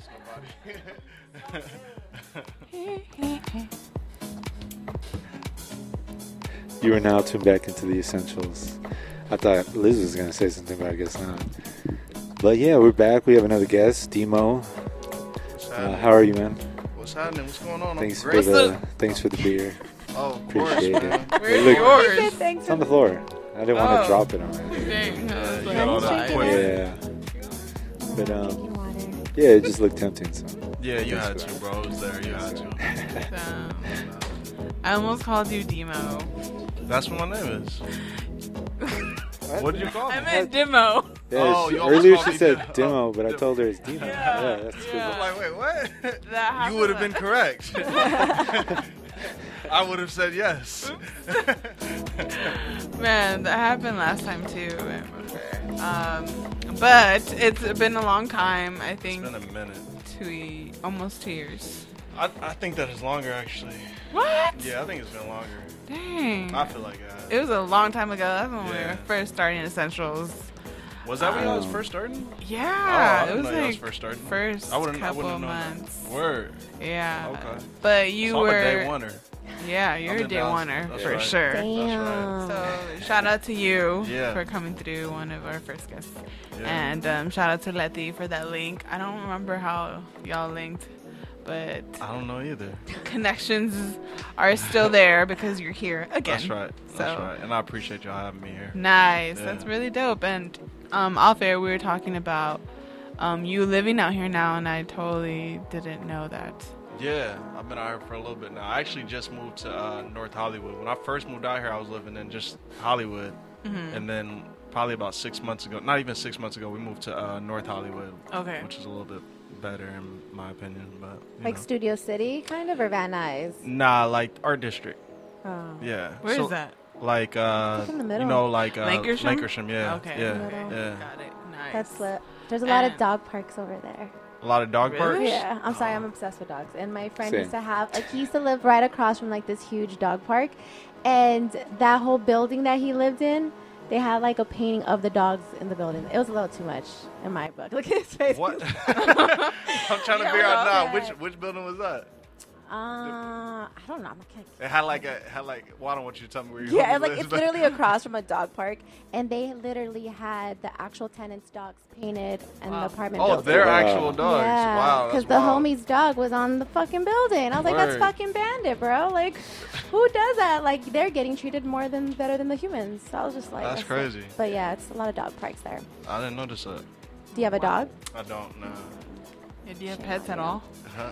diss nobody. You are now tuned back into the essentials. I thought Liz was gonna say something, but I guess not. But yeah, we're back. We have another guest, Demo. Uh, how are you, man? What's happening? What's going on? I'm Thanks for the thanks for the beer. Oh, of course, Appreciate it. man. Where's yours? Thanks It's on the floor. I didn't want Oh. to drop it on it. Dang, I you got all that Drinking quick. it. Yeah, but um, Drinking water. Yeah, it just looked tempting. So Yeah, you Thanks had for to, bro. It was there. You had to. um, I almost called you Demo. That's what my name is. What did you call me? I meant Demo. yeah, Oh, she- earlier she said Demo. demo, but I told her it's demo. Yeah. Yeah, that's Yeah. I'm like, wait, what? That happened you would have been correct. I would have said yes. Man, that happened last time too. Um, but it's been a long time. I it's think been a minute. two, almost two years. I, I think that is longer, actually. What? Yeah, I think it's been longer. Dang. I feel like I. It was a long time ago. That's when we were first starting Essentials. Was that when I was Um, first starting? Yeah, Oh, I it was y'all was first starting. first I wouldn't. I couple wouldn't know that. months. Word. Yeah. Okay. But you so were I'm a day oneer. Yeah, you're a day oneer That's for right. sure. Damn. So shout out to you Yeah. for coming through one of our first guests, Yeah. and um, shout out to Letty for that link. I don't remember how y'all linked, but I don't know either. connections are still there because you're here again. That's right. That's So- right. And I appreciate y'all having me here. Nice. Yeah. That's really dope. And um, off air, we were talking about um, you living out here now, and I totally didn't know that. Yeah, I've been out here for a little bit now. I actually just moved to uh, North Hollywood. When I first moved out here, I was living in just Hollywood, Mm-hmm. and then probably about six months ago, not even six months ago, we moved to uh, North Hollywood, Okay. which is a little bit better in my opinion. But Like know. Studio City, kind of, or Van Nuys? nah, like Art District. Oh. Yeah. Where is So, that? Like uh, It's in the you know, like uh, Lankershim? Lankershim, yeah, Okay. yeah, yeah. Got it. Nice. That's lit. There's a lot of dog parks over there. A lot of dog Really? parks. Yeah, I'm sorry, Oh. I'm obsessed with dogs. And my friend Same. used to have, like, he used to live right across from, like, this huge dog park. And that whole building that he lived in, they had, like, a painting of the dogs in the building. It was a little too much in my book. Look at his face. What? I'm trying to Yeah, figure out now which yeah. which building was that. Uh, I don't know. I'm not It had like a had like. Well, I don't want you to tell me where you. Yeah, like it's literally across from a dog park, and they literally had the actual tenants' dogs painted in Wow. the apartment Oh, building. they're Wow. actual dogs. Yeah, wow. because Because the homie's dog was on the fucking building. I was like, that's fucking bandit, bro. Like, who does that? Like, they're getting treated more than better than the humans. So I was just like, That's crazy. But yeah, it's a lot of dog parks there. I didn't notice that. Do you have a dog? I don't know. Yeah, do you have pets at all?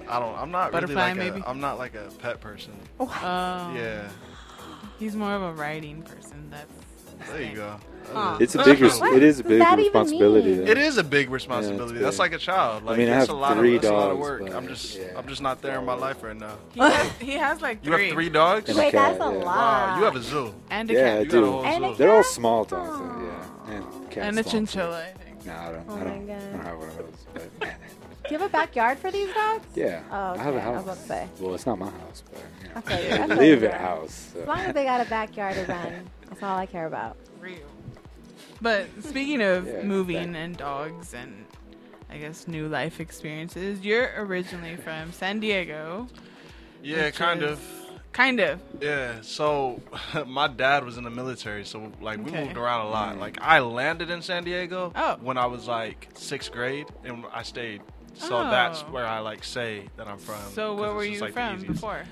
I don't. I'm not Butterfly, really like maybe? a. I'm not like a pet person. Oh. oh. Yeah. He's more of a writing person. That's. There you go. Huh. It's a big, res- it is a big that responsibility. though. It is a big responsibility. big. That's like a child. Like mean, I have a lot three of it's a lot of dogs, work. I'm just yeah. I'm just not there in my life right now. He has, he has like You three. have three dogs? Wait, cat, that's a yeah. lot. Wow, you have a zoo. and a Yeah, I cat. You got a do. And a zoo. They're all small dogs, though, yeah. And cats. And a small. chinchilla, I think. No, I don't. Oh I my don't, God. I don't have one of those. But Do you have a backyard for these dogs? yeah, Oh, I have a okay. I was house. about to say. Well, it's not my house, but you know, I feel you. I I live you, at a bro. house. So. As long as they got a backyard to run, that's all I care about. Real. But speaking of Yeah, moving that- and dogs and I guess new life experiences, you're originally from San Diego. Yeah, kind is- of. Kind of. Yeah, so my dad was in the military, so like we Okay. moved around a lot. Mm. Like I landed in San Diego Oh. when I was like sixth grade, and I stayed. So Oh. that's where I like say that I'm from. So where were just, you like, from before?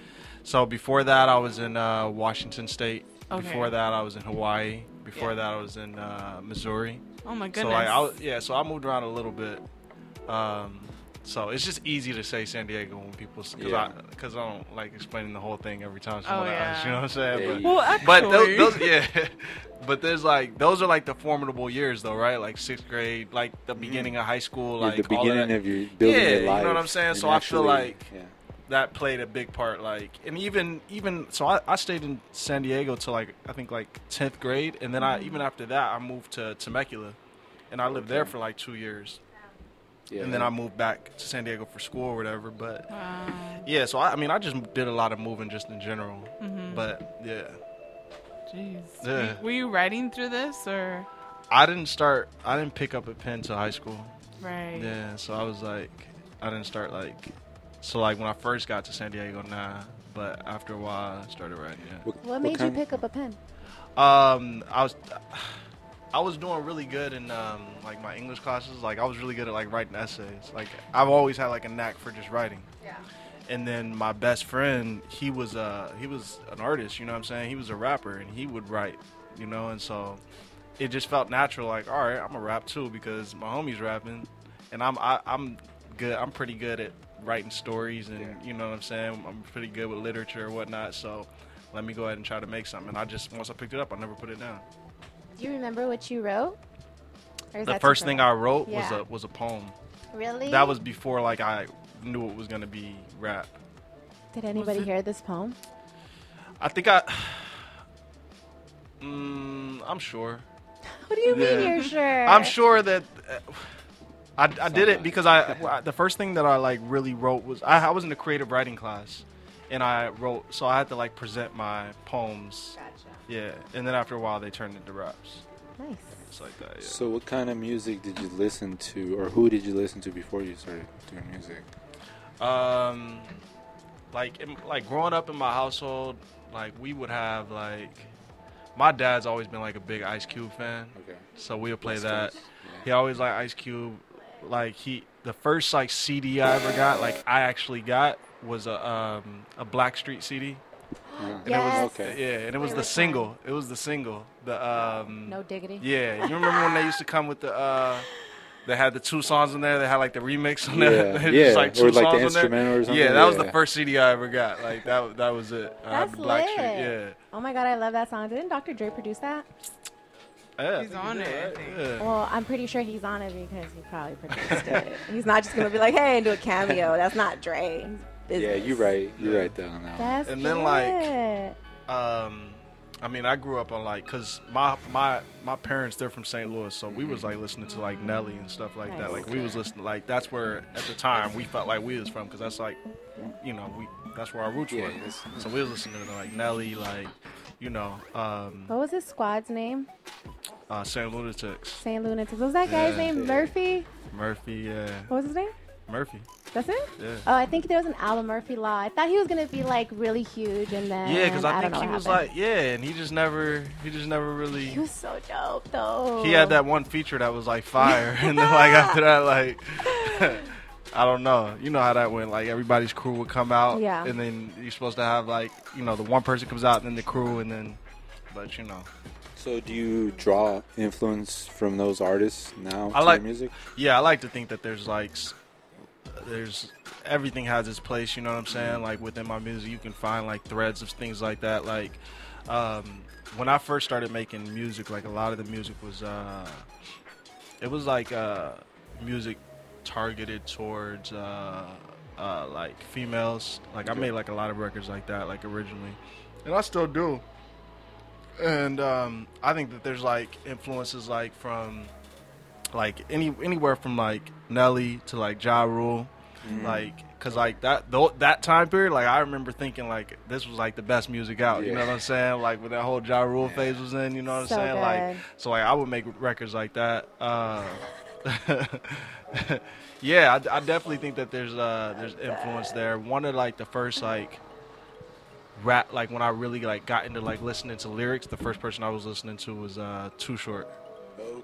So before that, I was in uh, Washington State. Okay. Before that, I was in Hawaii. Before Yeah. that, I was in uh, Missouri. Oh my So goodness. like, I yeah, so I moved around a little bit. Um, so it's just easy to say San Diego when people, because Yeah. I, cause I don't like explaining the whole thing every time Oh, someone asks. You know what I'm saying? Yeah, But- you- well, actually, but those, those yeah but there's like those are like the formidable years though right like sixth grade like the mm-hmm. beginning of high school Yeah, like the all beginning that, of your building Yeah, your you know what I'm saying? and So I feel like- yeah. that played a big part like and even even so I, I stayed in san diego till like i think like 10th grade and then i even mm. after that i moved to temecula and i lived there for like two years yeah, and then i moved back to san diego for school or whatever but Wow. yeah so i, I mean i just did a lot of moving just in general Mhm. but yeah Jeez. Yeah. Were you writing through this or? i didn't start i didn't pick up a pen till high school Right. Yeah, so I was like, I didn't start like so like when I first got to San Diego, nah. But after a while, I started writing. Yeah. What made you kind- pick up a pen? Um, I was, I was doing really good in um, like my English classes. Like I was really good at like writing essays. Like I've always had like a knack for just writing. Yeah. And then my best friend, he was uh he was an artist. You know what I'm saying? He was a rapper, and he would write. You know, and so it just felt natural. Like all right, I'm a rap too because my homie's rapping, and I'm I, I'm good. I'm pretty good at writing stories, and you know what I'm saying. I'm pretty good with literature and whatnot. So let me go ahead and try to make something. And I just once I picked it up, I never put it down. Do you remember what you wrote? The first thing? I wrote Yeah. was a was a poem. Really? That was before like I knew it was gonna be rap. Did anybody hear this poem? I think I. Mm, I'm sure. What do you mean you're sure? I'm sure that uh, I, I did it because I well, the first thing that I like really wrote was I, I was in a creative writing class, and I wrote so I had to like present my poems. Gotcha. Yeah, and then after a while they turned into raps. Nice. It's like that. Yeah. So, what kind of music did you listen to, or who did you listen to before you started doing music? Um, like in, like growing up in my household, like we would have like my dad's always been like a big Ice Cube fan, Okay. so we would play West that. Coast, He always liked Ice Cube. Like he, the first like CD I ever got, like I actually got was a um a Blackstreet CD. Yeah. And Yes. it was Okay. yeah, and it was the single. It was the single. The um No diggity. yeah, you remember when they used to come with the uh they had the two songs in there. They had like the remix on Yeah, there. They yeah, just, like two or like the songs on there. instrumental or something, Yeah, that was yeah. the first CD I ever got. Like that, that was it. I had That's the Blackstreet. lit. Yeah, Oh my god, I love that song. Didn't Dr. Dre produce that? yeah. He's think he on did, it, right? Yeah. Well, I'm pretty sure he's on it because he probably produced it. He's not just gonna be like, "Hey, and do a cameo." That's not Dre. He's Yeah, you're right. You're right there on that. one. That's And then, like, um I mean, I grew up on like, cause my my my parents they're from St. Louis, so we was like listening to like Nelly and stuff like that. Like we was listening, like that's where at the time we felt like we was from, cause that's like, you know, we that's where our roots Yeah, were. it's- So we was listening to like Nelly, like, you know, um, what was his squad's name? uh, St. Lunatics, Saint Lunatics. What was that guy's Yeah. name? Yeah. Murphy. Murphy, yeah, What was his name? Murphy, That's it. yeah. Oh, I think there was an album Murphy Law. I thought he was gonna be like really huge, and then Yeah, because I, don't think he was happened. like, yeah, and he just never, he just never really. he was so dope though. He had that one feature that was like fire, and then like after that, like I don't know. You know how that went. Like everybody's crew would come out, Yeah. and then you're supposed to have like you know the one person comes out, and then the crew, and then but you know, So, do you draw influence from those artists now I to like- your music? yeah, I like to think that there's like s- there's everything has its place. You know what I'm saying? Like within my music, you can find like threads of things like that. Like um, when I first started making music, like a lot of the music was uh, it was like uh, music targeted towards uh, uh, like females. Like I made like a lot of records like that, like originally, and I still do. And um, I think that there's like influences like from like any anywhere from like Nelly to like Ja Rule, like because like that tho- that time period, like I remember thinking like this was like the best music out. You know what I'm saying? Like when that whole Ja Rule phase was in. You know what I'm So saying? Like so like I would make records like that. Uh, yeah, I, I definitely think that there's uh there's influence there. One of like the first like rap like when I really like got into like listening to lyrics, the first person I was listening to was uh Too Short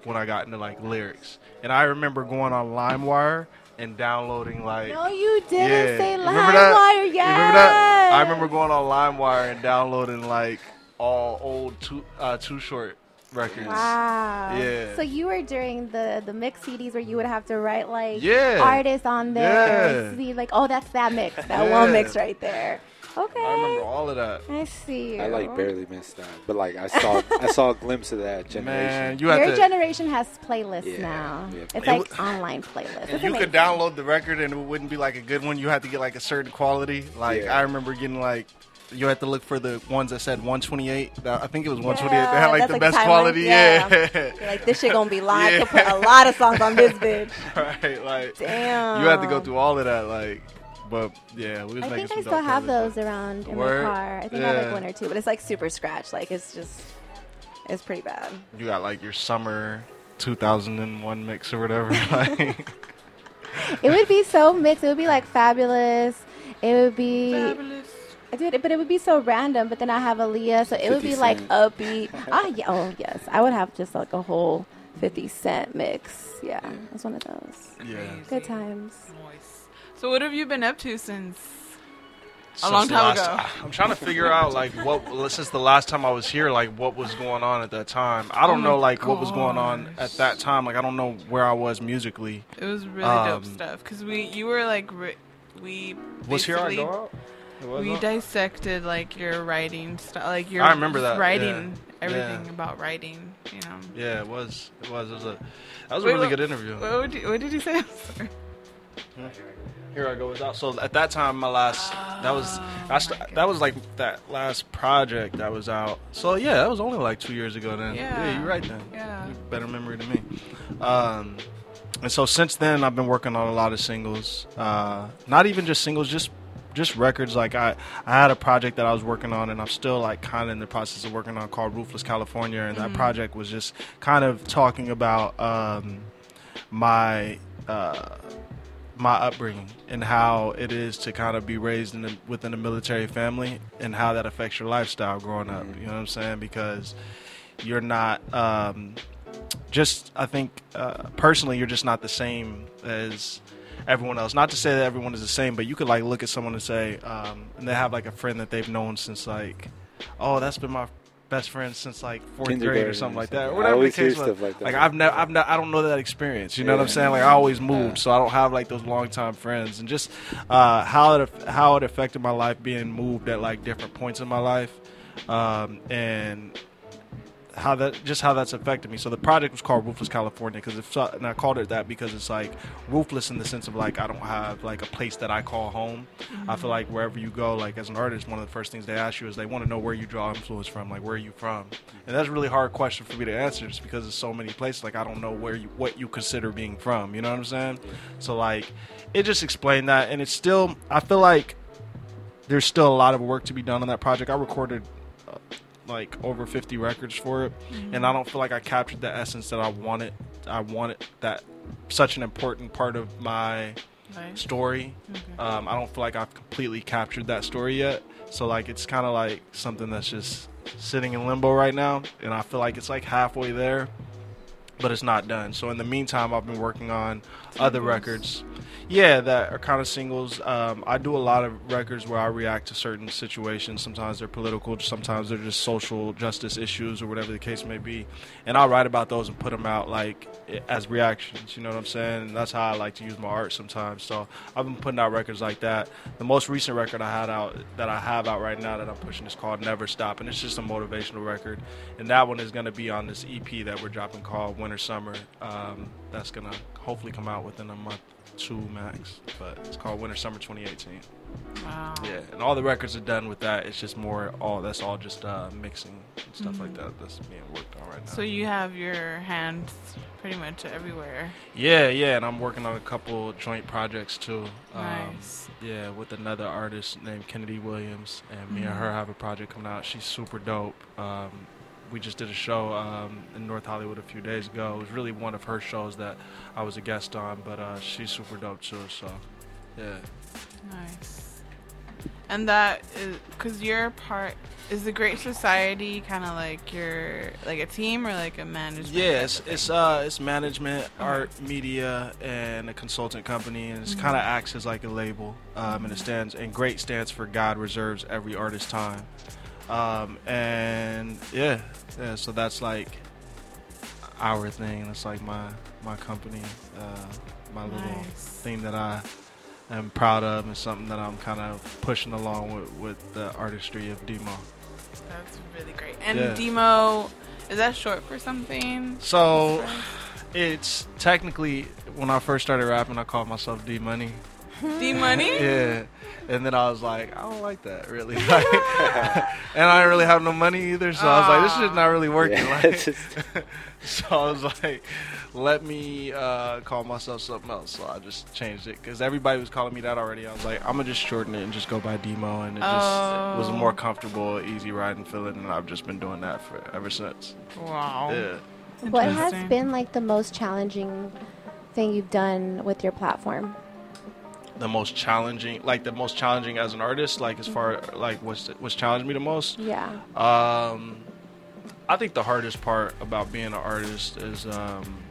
when I got into like lyrics. And I remember going on LimeWire and downloading like No, you didn't yeah. say? LimeWire. Yes. Remember that? I remember going on LimeWire and downloading like all old Too uh, Too Short records. Wow. Yeah. So you were during the the mix CDs where you would have to write like Yeah. artists on there. Yeah. See like, oh, that's that mix, that Yeah. one mix right there. Okay. I remember all of that. I see. I like oh. barely missed that, but like I saw, I saw a glimpse of that generation. Man, you Your to generation has playlists Yeah, now. yeah. It's It like was- online playlists. And It's you could download the record and it wouldn't be like a good one. You had to get like a certain quality. Like Yeah. I remember getting like you had to look for the ones that said 128. I think it was 128. they had like the like best timeline. quality. Yeah. Yeah. Like this shit gonna be live. Yeah. Could put a lot of songs on this bitch. right. Like Damn. you had to go through all of that. Like, but yeah, we was I making think I still dope have playlists. those around in Word? my car. I think I have like one or two, but it's like super scratch. Like it's just, it's pretty bad. You got like your summer 2001 mix or whatever. like, it would be so mixed. It would be like Fabolous. It would be, Fabolous. dude, but it would be so random. But then I have Aaliyah, so it would 50 be like Cent. upbeat. ah, yeah, oh yes, I would have just like a whole Fifty Cent mix. Yeah, it's one of those. Yeah. Good times. Moist. So what have you been up to since? Since long time last- ago. I'm trying to figure out like what since the last time I was here, like what was going on at that time. I don't Oh know like what was going on at that time. Like I don't know where I was musically. It was really dope Um, stuff because we you were like we Was here I go out? We out? dissected like your writing stuff, like your I remember that, writing yeah. everything Yeah. about writing. You know. Yeah, it was. It was. It was a. That was a really what- good interview. What, you, what did you say? I'm sorry. Here I go. So at that time, my last that was that's my that was like that last project that was out. So yeah, that was only like two years ago. Then Yeah. you're right. Then Yeah. Better memory than me. Um, and so since then, I've been working on a lot of singles. Uh, not even just singles, just just records. Like I, I had a project that I was working on, and I'm still like kind of in the process of working on called Roofless California, and that project was just kind of talking about um, my. Uh, my upbringing and how it is to kind of be raised in the, within a military family and how that affects your lifestyle growing up. You know what I'm saying? Because you're not um, just. I think uh, personally, you're just not the same as everyone else. Not to say that everyone is the same, but you could like look at someone and say, um, and they have like a friend that they've known since like, oh, that's been my best friend since like fourth grade or something like that, or. Whatever the case was. like. Like I've never, I've not, I don't know that experience. You know what I'm saying? Like I always moved, Yeah. so I don't have like those long time friends, and just uh, how it how it affected my life being moved at like different points in my life, um, and how that just how that's affected me. So the project was called Roofless California because if so, and I called it that because it's like roofless in the sense of like I don't have like a place that I call home. I feel like wherever you go, like as an artist, one of the first things they ask you is they want to know where you draw influence from, like where are you from, and that's a really hard question for me to answer just because there's so many places. Like I don't know where you what you consider being from. You know what I'm saying? So like it just explained that, and it's still I feel like there's still a lot of work to be done on that project. I recorded uh, like over 50 records for it, and I don't feel like I captured the essence that I wanted. I wanted that such an important part of my Right. story. Um, I don't feel like I've completely captured that story yet. So like it's kind of like something that's just sitting in limbo right now, and I feel like it's like halfway there, but it's not done. So in the meantime, I've been working on other records. Yeah, that are kind of singles. Um, I do a lot of records where I react to certain situations. Sometimes they're political, sometimes they're just social justice issues or whatever the case may be. And I'll write about those and put them out like as reactions. You know what I'm saying? And that's how I like to use my art sometimes. So I've been putting out records like that. The most recent record I had out that I have out right now that I'm pushing is called Never Stop, and it's just a motivational record. And that one is going to be on this EP that we're dropping called Winter Summer. Um, that's going to hopefully come out within a month, two max. But it's called Winter Summer 2018. Wow. Yeah, and all the records are done with that. It's just more all that's all just uh, mixing and stuff like that that's being worked on right now. So you have your hands pretty much everywhere. yeah, yeah, and I'm working on a couple joint projects too. Um, Nice. Yeah, with another artist named Kennedy Williams, and me and her have a project coming out. She's super dope. Um, we just did a show um, in North Hollywood a few days ago. It was really one of her shows that I was a guest on, but uh, she's super dope too. So, yeah. Nice. And that is because you're part. Is the Great Society kind of like your like a team or like a management? Yeah, it's it's uh it's management, Okay. art, media, and a consultant company, and it's Mhm. kind of acts as like a label. Um, and it stands and great stands for God reserves every artist time. Um, and yeah, yeah. So that's like our thing. That's like my my company, uh, my little thing that I am proud of, and something that I'm kind of pushing along with with the artistry of demo. That's really great. And Yeah. demo is that short for something? So it's technically when I first started rapping, I called myself D Money. D money. Yeah, and then I was like, I don't like that really, Like, and I didn't really have no money either, so I was like, this is not really working. Yeah, like- just- so I was like, let me uh, call myself something else. So I just changed it because everybody was calling me that already. I was like, I'm gonna just shorten it and just go by Demo, and it just was a Oh. more comfortable, easy riding feeling, and I've just been doing that for ever since. Wow. Yeah. What has been like the most challenging thing you've done with your platform? The most challenging, like the most challenging as an artist, like as far like what's what's challenged me the most. Yeah. Um, I think the hardest part about being an artist is um,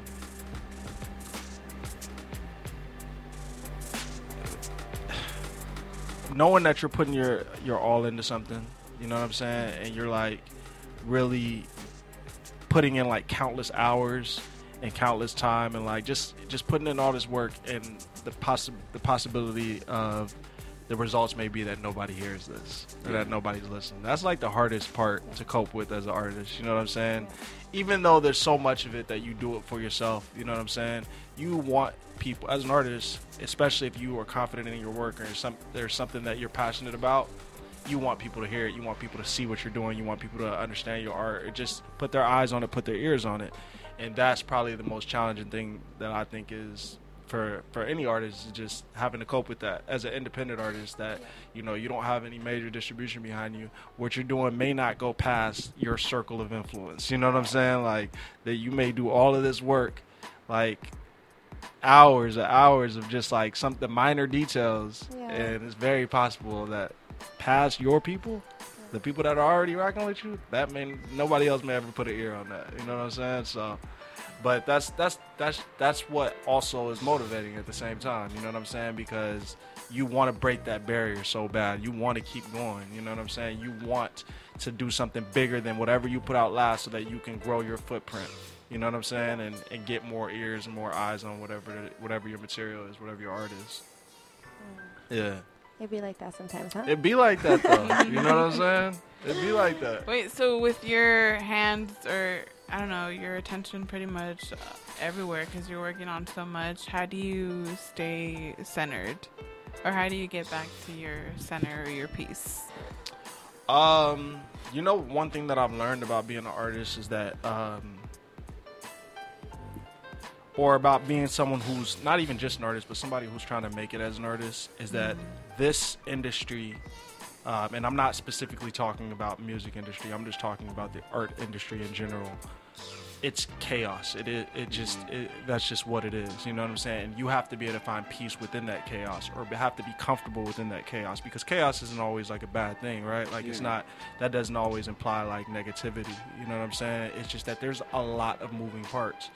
knowing that you're putting your your all into something. You know what I'm saying? And you're like really putting in like countless hours and countless time and like just just putting in all this work and the possi- the possibility of the results may be that nobody hears this or that nobody's listening. That's like the hardest part to cope with as an artist. You know what I'm saying? Even though there's so much of it that you do it for yourself, you know what I'm saying? You want people as an artist, especially if you are confident in your work or some there's something that you're passionate about. You want people to hear it. You want people to see what you're doing. You want people to understand your art. Or just put their eyes on it, put their ears on it, and that's probably the most challenging thing that I think is for for any artist is just having to cope with that. As an independent artist that you know you don't have any major distribution behind you what you're doing may not go past your circle of influence. You know what i'm saying? Like that you may do all of this work like hours and hours of just like some the minor details. Yeah. and it's very possible that past your people the people that are already rocking with you that may nobody else may ever put an ear on that. You know what i'm saying? So but that's that's that's that's what also is motivating at the same time. You know what i'm saying? Because you want to break that barrier so bad. You want to keep going. You know what i'm saying? You want to do something bigger than whatever you put out last so that you can grow your footprint. You know what i'm saying? And, and get more ears and more eyes on whatever whatever your material is whatever your art is. Mm. Yeah It'd be like that sometimes, huh? it'd be like that though you know what i'm saying it'd be like that Wait, so with your hands or I don't know, your attention pretty much uh, everywhere because you're working on so much, how do you stay centered? Or how do you get back to your center or your piece? Um, you know, one thing that I've learned about being an artist is that, um, or about being someone who's not even just an artist, but somebody who's trying to make it as an artist, is that this industry, um, and I'm not specifically talking about music industry. I'm just talking about the art industry in general. It's chaos. It it, it just it, that's just what it is. You know what I'm saying? You have to be able to find peace within that chaos, or have to be comfortable within that chaos, because chaos isn't always like a bad thing, right? Like it's not. That doesn't always imply like negativity. You know what I'm saying? It's just that there's a lot of moving parts.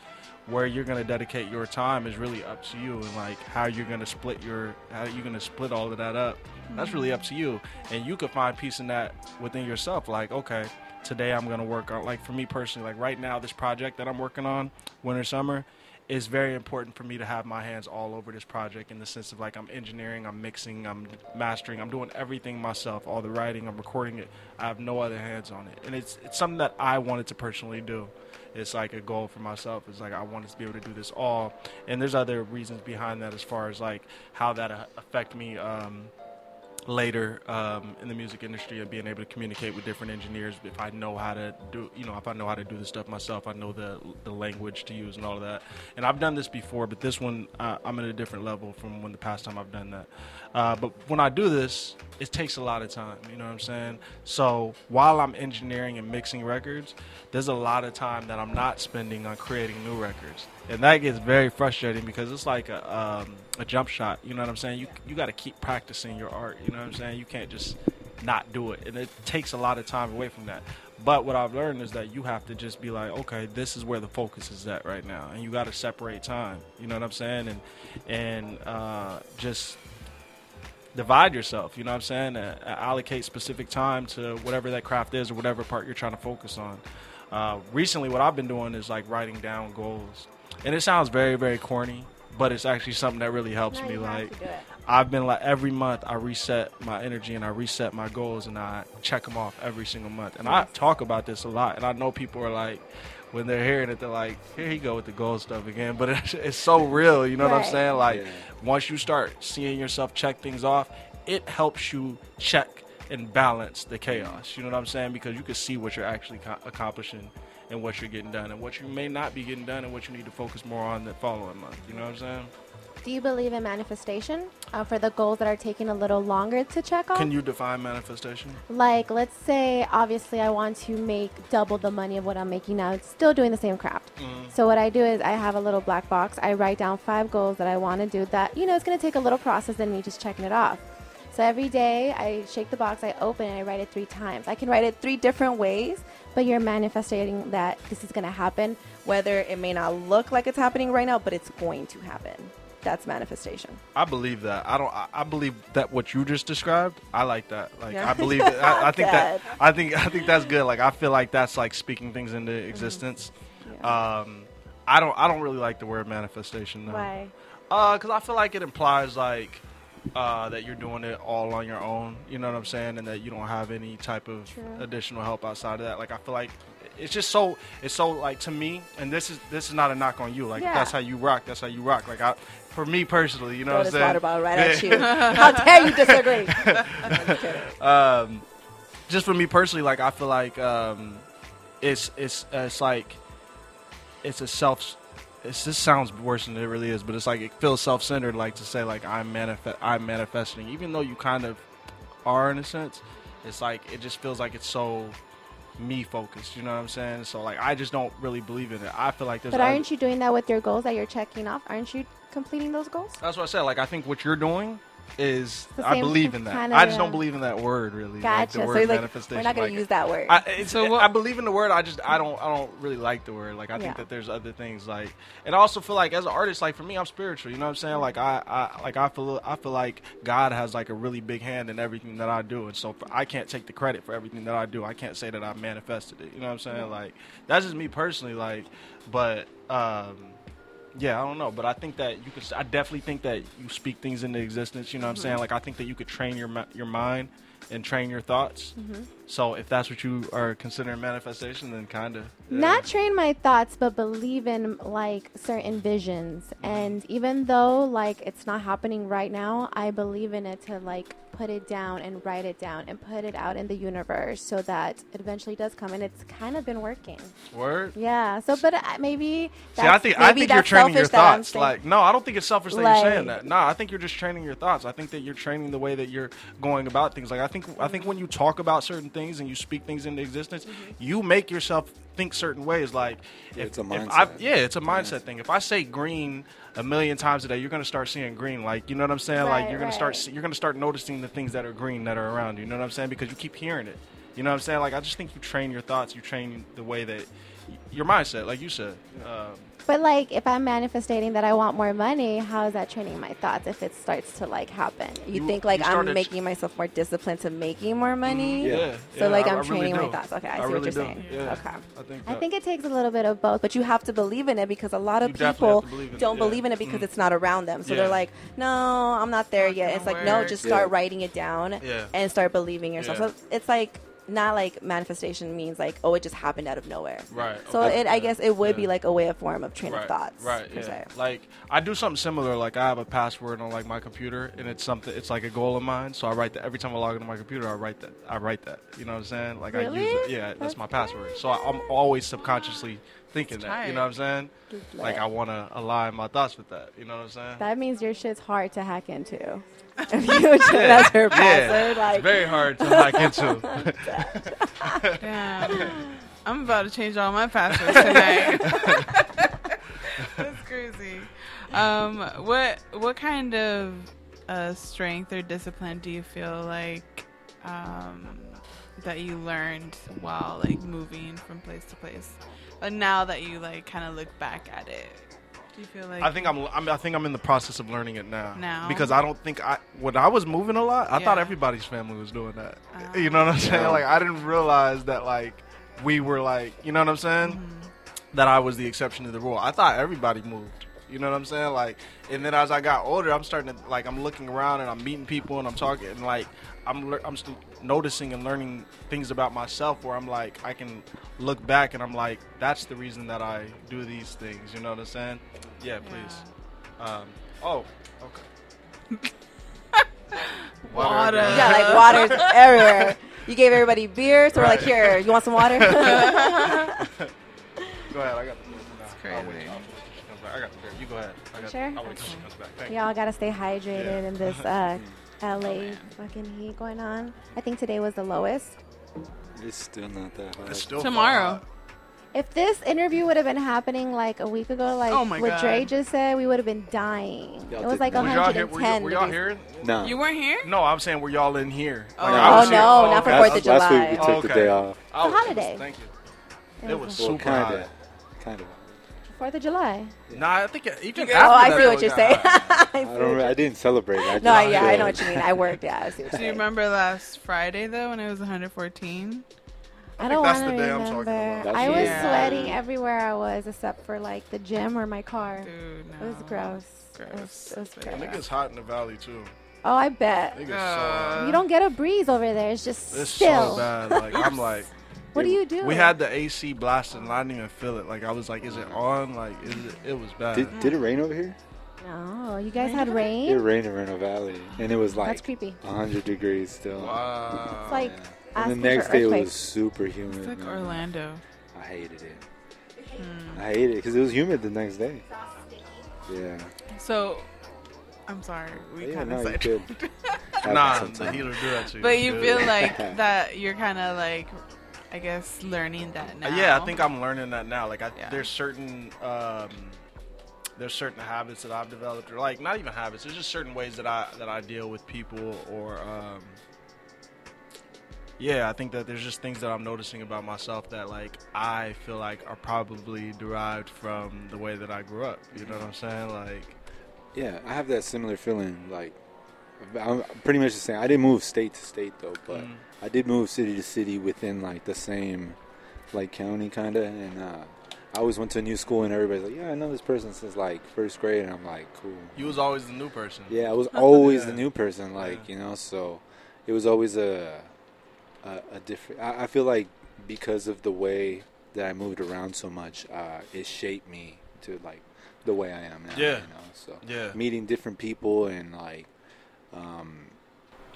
Where you're gonna dedicate your time is really up to you, and like how you're gonna split your how you're gonna split all of that up. That's really up to you, and you could find peace in that within yourself. Like, okay, today I'm gonna work on like for me personally, like right now this project that I'm working on, winter summer, is very important for me to have my hands all over this project in the sense of like I'm engineering, I'm mixing, I'm mastering, I'm doing everything myself, all the writing, I'm recording it. I have no other hands on it, and it's it's something that I wanted to personally do. It's like a goal for myself. It's like I wanted to be able to do this all, and there's other reasons behind that as far as like how that uh, affect me. Um, later um, in the music industry and being able to communicate with different engineers if I know how to do you know if I know how to do the stuff myself I know the the language to use and all of that and I've done this before but this one uh, I'm at a different level from when the past time I've done that uh, but when I do this it takes a lot of time you know what I'm saying so while I'm engineering and mixing records there's a lot of time that I'm not spending on creating new records and that gets very frustrating because it's like a um, a jump shot. You know what I'm saying? You you got to keep practicing your art. You know what I'm saying? You can't just not do it, and it takes a lot of time away from that. But what I've learned is that you have to just be like, okay, this is where the focus is at right now, and you got to separate time. You know what I'm saying? And and uh, just divide yourself. You know what I'm saying? Uh, allocate specific time to whatever that craft is or whatever part you're trying to focus on. Uh, recently, what I've been doing is like writing down goals, and it sounds very, very corny, but it's actually something that really helps No, me. Like to do it. I've been like every month I reset my energy and I reset my goals and I check them off every single month. And I talk about this a lot, and I know people are like. When they're hearing it, they're like, "Here he go with the gold stuff again." But it's, it's so real, you know what I'm saying? Like, Yeah. once you start seeing yourself check things off, it helps you check and balance the chaos. You know what I'm saying? Because you can see what you're actually co- accomplishing and what you're getting done, and what you may not be getting done, and what you need to focus more on the following month. You know what I'm saying? Do you believe in manifestation uh, for the goals that are taking a little longer to check off? Can you define manifestation? Like, let's say, obviously, I want to make double the money of what I'm making now. It's still doing the same craft. So, what I do is I have a little black box. I write down five goals that I want to do that, you know, it's going to take a little process than me just checking it off. So, every day I shake the box, I open it, I write it three times. I can write it three different ways, but you're manifesting that this is going to happen, whether it may not look like it's happening right now, but it's going to happen. That's manifestation. I believe that. I don't. I, I believe that what you just described. I like that. Like Yeah. I believe. That, I, I think that. I think. I think that's good. Like I feel like that's like speaking things into Mm-hmm. existence. Um, I don't. I don't really like the word manifestation. though. Why? Uh, because I feel like it implies like uh, that you're doing it all on your own. You know what I'm saying, and that you don't have any type of True. additional help outside of that. Like I feel like it's just so. It's so like to me, and this is this is not a knock on you. Like Yeah. that's how you rock. That's how you rock. Like I, for me personally, you know Throw what I'm saying. water bottle right at you. How dare you disagree? I'm just um, just for me personally, like I feel like um, it's it's uh, it's like it's a self. It's, this sounds worse than it really is, but it's like it feels self-centered, like to say like I'm manifest, I'm manifesting, even though you kind of are in a sense. It's like it just feels like it's so me focused. You know what I'm saying? So like I just don't really believe in it. I feel like there's. But aren't you doing that with your goals that you're checking off? Aren't you completing those goals? That's what I said. Like I think what you're doing is I believe in that. kinda, I just don't believe in that word really. like, Gotcha. the word you're like, we're not going like, to use that word. I, So I believe in the word. I just I don't I don't really like the word. Like I Yeah. think that there's other things like, and I also feel like as an artist, like for me, I'm spiritual. You know what I'm saying? Like I, I like I feel I feel like God has like a really big hand in everything that I do, and so for, I can't take the credit for everything that I do. I can't say that I manifested it. You know what I'm saying? Like that's just me personally. Like, but um, yeah, I don't know, but I think that you could. I definitely think that you speak things into existence. You know what I'm saying? Mm-hmm. Like I think that you could train your your mind and train your thoughts. Mm-hmm. So if that's what you are considering manifestation, then kind of Not train my thoughts, but believe in like certain visions. Mm-hmm. And even though like it's not happening right now, I believe in it to like put it down and write it down and put it out in the universe so that it eventually does come. And it's kind of been working. word. Yeah. So, but uh, maybe. See, I that's- think I think you're training your selfish that I'm thoughts. Like, no, I don't think it's selfish that you're saying that. No, I think you're just training your thoughts. I think that you're training the way that you're going about things. Like, I think I think when you talk about certain things and you speak things into existence, you make yourself think certain ways. Like, if, It's a if mindset. I, yeah, it's a mindset thing. If I say green a million times a day, you're gonna start seeing green. Like, you know what I'm saying? like, you're gonna start you're gonna start noticing the things that are green that are around you. You know what I'm saying? Because you keep hearing it. You know what I'm saying? Like, I just think you train your thoughts. You train the way that your mindset, like you said. Um, But like, if I'm manifesting that I want more money, how is that training my thoughts if it starts to like happen? You, You- think like you I'm making myself more disciplined to making more money? Yeah. Yeah. So yeah, like I- I'm I really training my thoughts. Okay, I, see really what you're do. saying. Yeah. Okay. I think. I think it takes a little bit of both, but you have to believe in it because a lot of You people believe don't yeah. believe in it because Mhm. it's not around them. So Yeah. they're like, "No, I'm not there Not yet." It's like, "No, just start Yeah. writing it down Yeah. and start believing yourself." Yeah. So it's like not like manifestation means like, "Oh, it just happened out of nowhere." Right. So okay, it, I guess it would be like a way of form of train right, of thoughts. Right. per Yeah. se. Like I do something similar. Like I have a password on like my computer, and it's something. It's like a goal of mine. So I write that every time I log into my computer. I write that. I write that. You know what I'm saying? Like I use it. Yeah. That's, That's my password. So I, I'm always subconsciously thinking It's that. You know what I'm saying? Like. I want to align my thoughts with that. You know what I'm saying? That means your shit's hard to hack into. If you that's her password, like it's very hard to hack into. Damn. I'm about to change all my passwords tonight. That's crazy. Um, what what kind of uh, strength or discipline do you feel like um, that you learned while like moving from place to place? Uh, now that you like kind of look back at it, do you feel like I think I'm, I'm. I think I'm in the process of learning it now. Now? because I don't think I when I was moving a lot, I thought everybody's family was doing that. Ah. you know what I'm saying? Yeah. Like I didn't realize that like we were like you know what I'm saying Mm-hmm. that I was the exception to the rule. I thought everybody moved. You know what I'm saying? Like, and then as I got older, I'm starting to like I'm looking around and I'm meeting people and I'm talking and like I'm lear- I'm still noticing and learning things about myself where I'm like I can look back and I'm like that's the reason that I do these things. You know what I'm saying? Yeah, please. Um, oh, okay. Water. again. you got like waters everywhere. You gave everybody beer, so we're like, here, you want some water? Go ahead. I got the beer. No, crazy. I'll wait. I'll I got the beer. You go ahead. I got, Sure? I'll wait till she comes back. Thank you. Y'all gotta stay hydrated Yeah. in this uh, Oh, LA fucking heat going on. I think today was the lowest. It's still not that hot. It's still Tomorrow. If this interview would have been happening like a week ago, like Oh what God. Dre just said, we would have been dying. Y'all it was did like not. Were y'all here? Were, 110 y- were y'all here? No. You weren't here? No, I'm saying were y'all in here? Oh. Like, Oh, I was here. no, not for. Fourth last, of last week we July. took Oh, the okay. day off. I was- holiday. Thank you. It It was was Well, super kind hot. Kind of. Fourth of July. Nah, I think it- even guys- after Oh, I see what you're saying. I I don't. I didn't celebrate. I No, just yeah, I know what you mean. I worked. Yeah, I see what Do you remember last Friday though when it was 114? I don't want to the day I'm talking remember. I was the- sweating everywhere I was, except for like the gym or my car. Dude, no. It was gross. It was, Gross. it was Yeah. And it gross. gets hot in the valley too. Oh, I bet. It gets Uh, so You don't get a breeze over there. It's just It's still. so bad. Like I'm like, What do you do? we had the AC blasting, and I didn't even feel it. Like I was like, is it on? Like, is it? It was bad. Did, did it rain over here? No, you guys had rain. It rained in Reno Valley, and it was like That's like creepy. 100 degrees still. wow. It's like And asking the next for day it earthquakes. was super humid. It's like man. Orlando. I hated it. I hated it because it was humid the next day. Yeah. So, I'm sorry, we yeah, kind no, of you said. could. Happens Nah, the sometimes. heater do that to you. But you feel like that you're kind of like, I guess, learning that now. Uh, Yeah, I think I'm learning that now. Like, I, Yeah. there's certain um, there's certain habits that I've developed, or like not even habits. There's just certain ways that I that I deal with people, or um, yeah, I think that there's just things that I'm noticing about myself that like I feel like are probably derived from the way that I grew up. You know what I'm saying? Like, Yeah, I have that similar feeling. Like, I'm pretty much the same. I didn't move state to state though, but mm, I did move city to city within like the same like county kind of. And uh, I always went to a new school, and everybody's like, "Yeah, I know this person since like first grade," and I'm like, "Cool." you was always the new person. Yeah, I was always Yeah. the new person, like Yeah. you know. So it was always a a, a different. I, I feel like because of the way that I moved around so much, uh, it shaped me to like the way I am now. Yeah. You know, so Yeah. meeting different people and like um,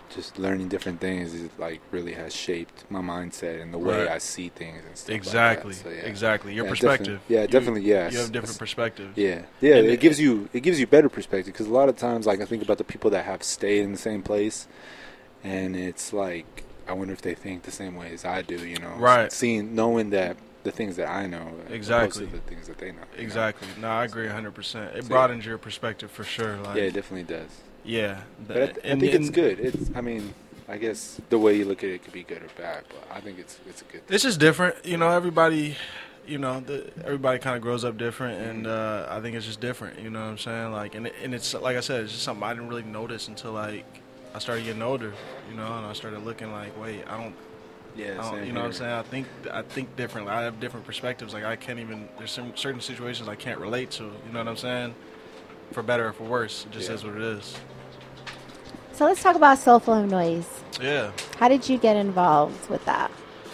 just learning different things is like really has shaped my mindset and the way Right. I see things and stuff. Exactly. Like. So, yeah. Exactly. Your Yeah, perspective. definitely- yeah, You- definitely, yes. You have different perspectives. Yeah, yeah. And it, it- gives you it gives you better perspective because a lot of times, like I think about the people that have stayed in the same place, and it's like I wonder if they think the same way as I do. You know, Right. Seeing, knowing that the things that I know, Exactly. to the things that they know. you know? Exactly. No, I agree 100%. It So, broadens your perspective for sure. Like, Yeah, it definitely does. Yeah. But I, th- I think it's and good. It's. I mean, I guess the way you look at it could be good or bad, but I think it's it's a good. Thing. It's just different. You know, everybody, you know, the, everybody kind of grows up different, and uh, I think it's just different. You know what I'm saying? Like, and, it, and it's like I said, it's just something I didn't really notice until like I started getting older. You know, and I started looking like, wait, I don't, Yeah, I don't same you know what I'm saying? I think I think differently. I have different perspectives. Like I can't even. There's some certain situations I can't relate to. You know what I'm saying? For better or for worse, it just Yeah. is what it is. So let's talk about Soulful Noise. Yeah. How did you get involved with that?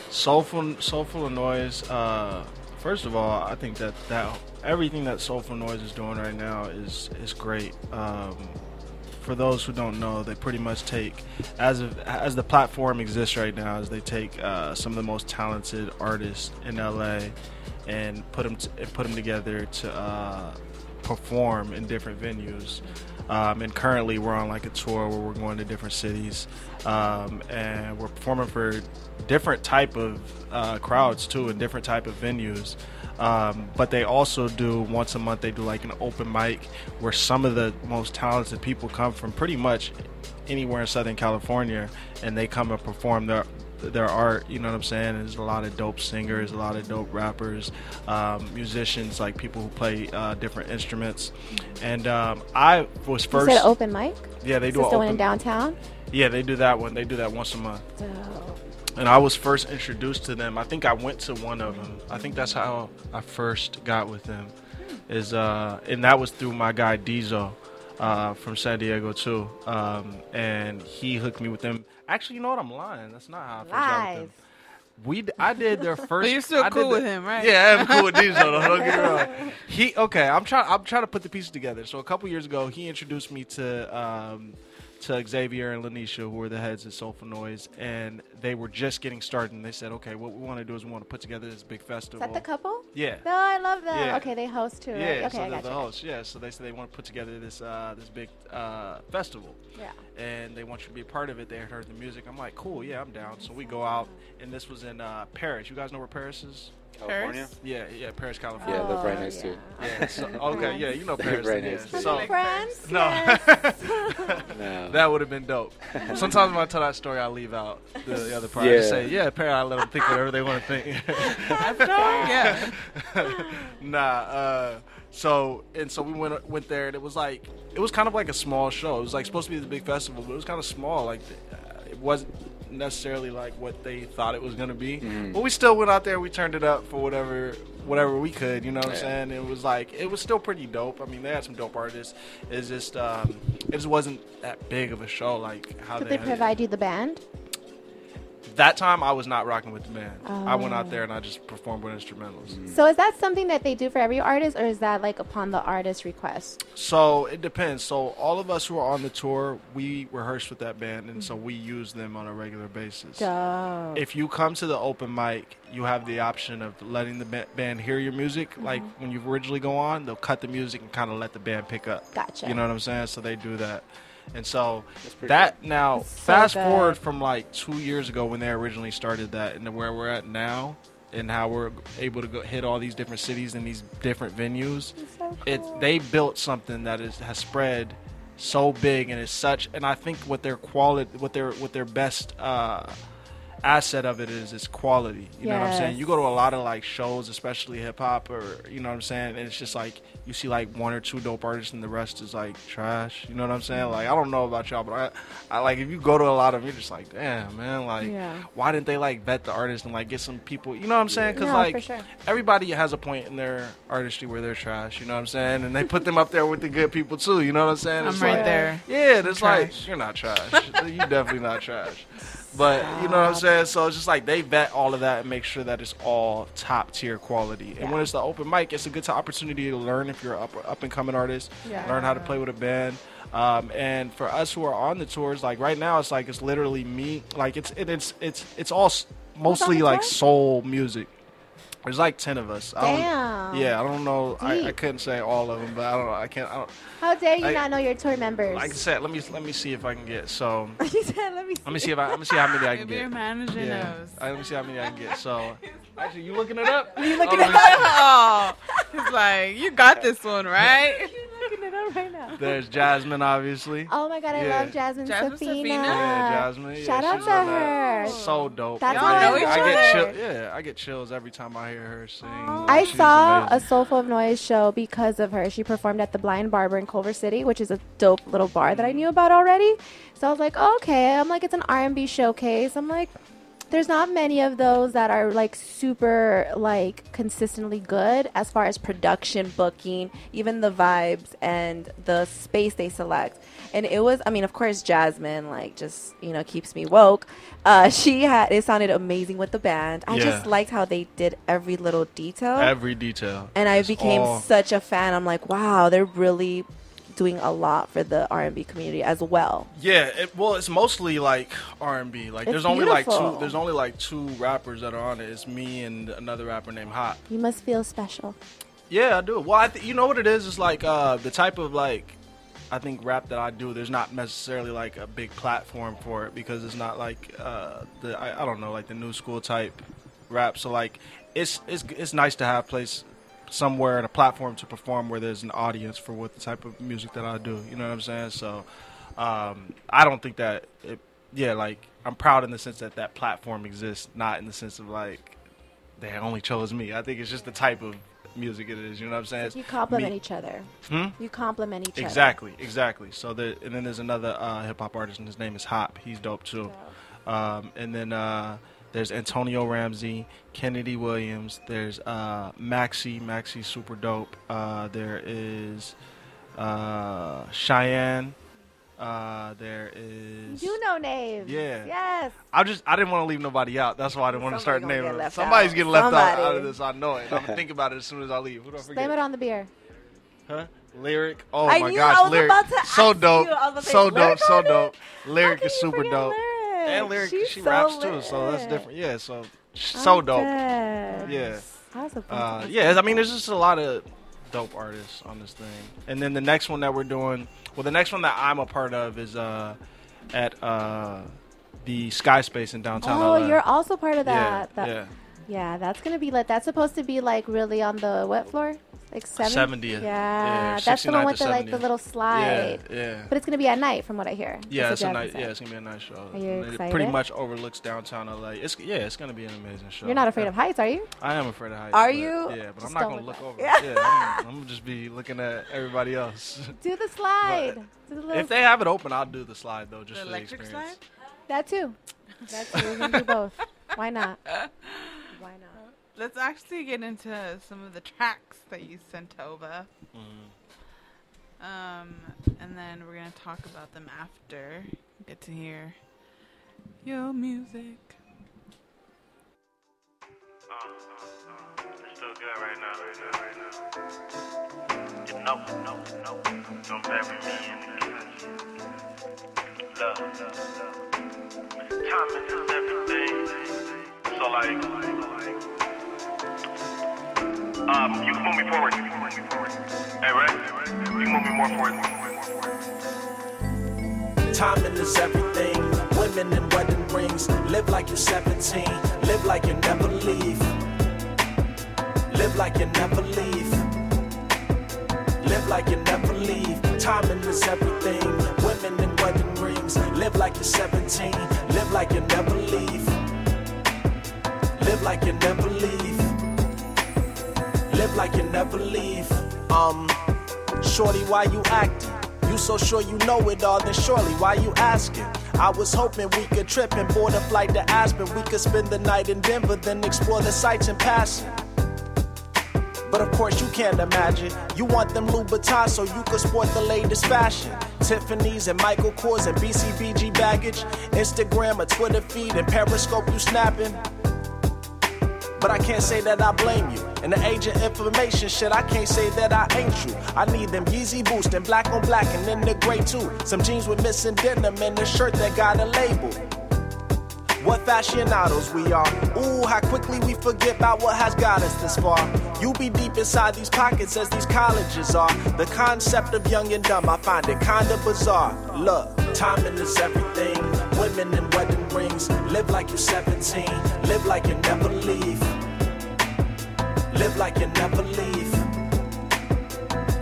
Soulful, soulful noise. Uh, first of all, I think that that everything that soulful noise is doing right now is is great. Um, for those who don't know, they pretty much take as of, as the platform exists right now, as they take uh, some of the most talented artists in LA and put them t- put them together to uh, perform in different venues. Um, and currently, we're on like a tour where we're going to different cities, um, and we're performing for different type of uh, crowds too, and different type of venues. Um, but they also do once a month. They do like an open mic where some of the most talented people come from pretty much anywhere in Southern California, and they come and perform their their art. You know what I'm saying? There's a lot of dope singers, a lot of dope rappers, um, musicians, like people who play uh, different instruments. And um, I was first. said open mic. yeah, they Is do the one in downtown? Yeah, they do that one. They do that once a month. And I was first introduced to them. I think I went to one of them. I think that's how I first got with them. Is uh, and that was through my guy Diesel uh, from San Diego too. Um, and he hooked me with them. Actually, you know what? I'm lying. That's not how I first got with them. We d- I did their first. you're still I did cool the- with him, right? Yeah, I'm cool with Diesel. though, Don't get me wrong. He okay. I'm trying. I'm trying to put the pieces together. So a couple years ago, he introduced me to um, to Xavier and Lanisha, who were the heads of Soulful Noise, and they were just getting started. And they said, "Okay, what we want to do is we want to put together this big festival." Is festival." that the couple? yeah. No, I love that. Yeah. Okay, they host too, right? Yeah, okay, so I they're the hosts. Yeah, so they said they want to put together this uh, this big uh, festival, Yeah. and they want you to be a part of it. They heard the music. I'm like, cool, yeah, I'm down. So we go out, and this was in uh, Perris. You guys know where Perris is? California. Yeah, yeah, Perris, California. Yeah, I live right Oh, next to it. Yeah. So, okay. Yeah, you know Perris. Right yeah. next to. So France? no, No. that would have been dope. Sometimes when I tell that story, I leave out the, the other part. I just say, yeah, Paris. I let them think whatever they want to think. yeah. nah. Uh, so and so we went went there, and it was like it was kind of like a small show. It was like supposed to be the big festival, but it was kind of small. Like uh, it wasn't necessarily like what they thought it was gonna be. Mhm. But we still went out there. We turned it up for whatever whatever we could. You know what I'm saying? It was like it was still pretty dope. I mean, they had some dope artists. It's just um, it just wasn't that big of a show like how Did they, they provide you the band? That time I was not rocking with the band. I went Oh. out there ah. and I just performed with instrumentals. Mm-hmm. So is that something that they do for every artist, or is that like upon the artist's request? So it depends. So all of us who are on the tour, we rehearse with that band, and so mm-hmm. we use them on a regular basis. Dope. If you come to the open mic, you have the option of letting the ba- band hear your music. Mm-hmm. Like when you originally go on, they'll cut the music and kind of let the band pick up. Gotcha. You know what I'm saying? So they do that. And so That's pretty that now, so fast good. forward from like two years ago when they originally started that, and where we're at now, and how we're able to go hit all these different cities and these different venues So it they built something that is has spread so big and is such and I think what their quality what their what their best uh asset of it is its quality. You know what I'm saying? You go to a lot of like shows, especially hip hop or you know what I'm saying, and it's just like you see like one or two dope artists and the rest is like trash. You know what I'm saying? Like I don't know about y'all, but I, I like if you go to a lot of them, you're just like, damn man, like Yeah. why didn't they like vet the artist and like get some people? You know what I'm saying? Because No, like sure. everybody has a point in their artistry where they're trash. You know what I'm saying? And they put them up there with the good people too. You know what I'm saying? I'm It's right like, there. Yeah, it's like you're not trash. you're definitely not trash. But you know what I'm saying? So it's just like they vet all of that and make sure that it's all top tier quality. And Yeah. when it's the open mic, it's a good opportunity to learn if you're up up and coming artist, Yeah. learn how to play with a band. Um, and for us who are on the tours, like right now, it's like it's literally me. Like it's it, it's it's it's all mostly like soul music. There's like ten of us. I don't- Damn. yeah, I don't know. I, I couldn't say all of them, but I don't know. I can't. I don't, How dare you I- not know your tour members? like I said, let me let me see if I can get. So you said, let me. let me see if I let me see how many I can Maybe your get. manager Yeah, knows. Uh, let me see how many I can get. So actually, you looking it up? You looking Oh, it up? me oh, he's like, you got this one, right? You're looking it up right now. There's Jasmine, obviously. Oh my god, I Yeah. love Jasmine, Jasmine Safina. Safina? Yeah, Jasmine. Yeah, Shout out she's to on that. her. So dope. That's Y'all how know I each I other? get chill. Yeah, I get chills every time I hear her sing. Oh. I She's saw amazing. a Soulful of Noise show because of her. She performed at the Blind Barber in Culver City, which is a dope little bar that I knew about already. So I was like, okay. I'm like, it's an R&B showcase. I'm like, there's not many of those that are like super like consistently good as far as production, booking, even the vibes and the space they select. And it was, I mean, of course, Jasmine like just you know keeps me woke. Uh, she had it sounded amazing with the band. I just liked how they did every little detail every detail. and I became all- such a fan. I'm like, wow, they're really doing a lot for the R&B community as well. Yeah, it, well, it's mostly like R and B. Like, It's there's only like two. There's only like two rappers that are on it. It's me and another rapper named Hot. You must feel special. Yeah, I do. Well, I th- you know what it is? It's like uh, the type of like I think rap that I do. There's not necessarily like a big platform for it because it's not like uh, the I, I don't know like the new school type rap. So like it's it's it's nice to have place somewhere and a platform to perform where there's an audience for what the type of music that I do. You know what I'm saying? So um, I don't think that it, yeah like I'm proud in the sense that that platform exists, not in the sense of like they only chose me. I think it's just the type of music it is. You know what I'm saying? You complement me- each other. Hmm? You complement each other. Exactly, exactly. So the and then there's another uh, hip hop artist, and his name is Hop. He's dope too. Um, and then uh, there's Antonio Ramsey, Kennedy Williams. There's uh, Maxi. Maxi's super dope. Uh, there is uh, Cheyenne. Uh, there other. is. You know names. Yeah. Yes. I just I didn't want to leave nobody out. That's why I didn't want to start naming. get Somebody's out. getting left out, Somebody. out of this. I know it. I'm gonna think about it as soon as I leave. Who do I Blame forget? it on the beer. Huh? Lyric. Oh I my knew- gosh, I was lyric. about to so dope. you. I was So say, dope. So dope. Lyric is super dope. Lyric? And lyric, She's she so raps too, so that's different. Yeah, so so I'm dope. dead. Yeah. A Uh, yeah, I mean, there's just a lot of dope artists on this thing. And then the next one that we're doing, well, the next one that I'm a part of is uh, at uh, the Skyspace in downtown Oh, LA. you're also part of yeah, that. That- yeah. Yeah, that's gonna be lit. That's supposed to be like really on the wet floor, like 70. 70th. Yeah, Yeah, that's the one with to the like the little slide. Yeah, yeah. But it's gonna be at night, from what I hear. Yeah, it's a night. Jasmine Yeah, it's gonna be a nice show. Are you it excited? pretty much overlooks downtown LA. It's yeah, it's gonna be an amazing show. You're not afraid Yeah. of heights, are you? I am afraid of heights. Are but- you? Yeah, but Just I'm not gonna look look over. yeah, I'm, I'm gonna just be looking at everybody else. Do the slide. Do the if they have it open, I'll do the slide though, just The for the electric experience. That too. That too. We're gonna do both. Why not? Let's actually get into some of the tracks that you sent over. Mhm. Um, and then we're gonna talk about them after. Get to hear your music. It's still good right now, right now, right now. Know, no, no, don't bury me in the. Love, love, love. Timing is everything. So like, um, you can move me forward. Hey, you can move me more forward. More forward. Timing is everything. Women in wedding rings. Live like you're 17. Live like you never leave. Live like you never leave. Live like you never leave. Timing is everything. Women in wedding rings. Live like you're 17. Live like you never leave. Live like you never leave. Live like you never leave. Um, shorty, why you acting? You so sure you know it all, then surely why you asking? I was hoping we could trip and board a flight to Aspen. We could spend the night in Denver, then explore the sights in passing. But of course you can't imagine. You want them Louboutins so you could sport the latest fashion. Tiffany's and Michael Kors and BCBG baggage. Instagram, a Twitter feed, and Periscope you snapping. But I can't say that I blame you. In the age of information, shit, I can't say that I ain't you. I need them Yeezy boost and black on black and then the gray too. Some jeans with missing denim and a shirt that got a label. What fashionados we are. Ooh, how quickly we forget about what has got us this far. You be deep inside these pockets as these colleges are. The concept of young and dumb, I find it kinda bizarre. Look, timing is everything. Women in wedding rings. Live like you're 17. Live like you never leave. Live like you never leave.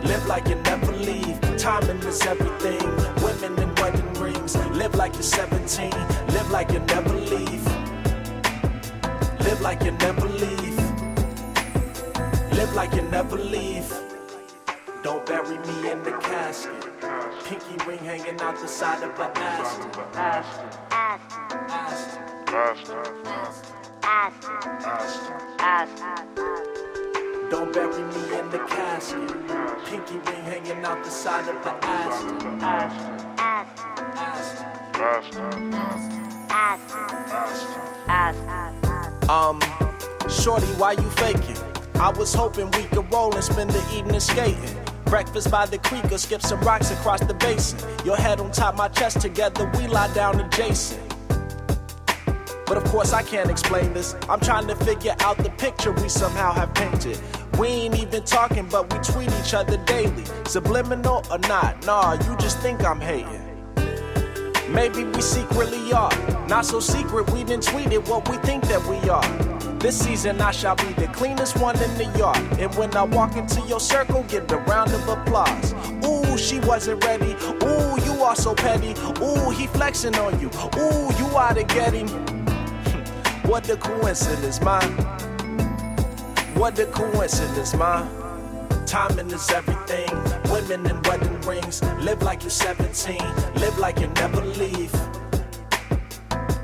Live like you never leave. Timing is everything. Women in wedding rings. Live like you're 17. Live like you never leave. Live like you never leave. Live like you never leave. Don't bury me in the casket. Pinky ring hanging out the side of an Aston. Aston. Aston. Don't bury me in the casket. Pinky ring hanging out the side of an Aston. Aston. Um, shorty, why you faking? I was hoping we could roll and spend the evening skating. Breakfast by the creek or skip some rocks across the basin. Your head on top my chest together, we lie down adjacent. But of course, I can't explain this. I'm trying to figure out the picture we somehow have painted. We ain't even talking, but we tweet each other daily. Subliminal or not, nah, you just think I'm hating. Maybe we secretly are. Not so secret, we didn't tweet it what we think that we are. This season I shall be the cleanest one in the yard. And when I walk into your circle, get a round of applause. Ooh, she wasn't ready. Ooh, you are so petty. Ooh, he flexing on you. Ooh, you ought to get him. What the coincidence, man. What the coincidence, man. Timing is everything. Women in wedding rings. Live like you're 17. Live like you never leave.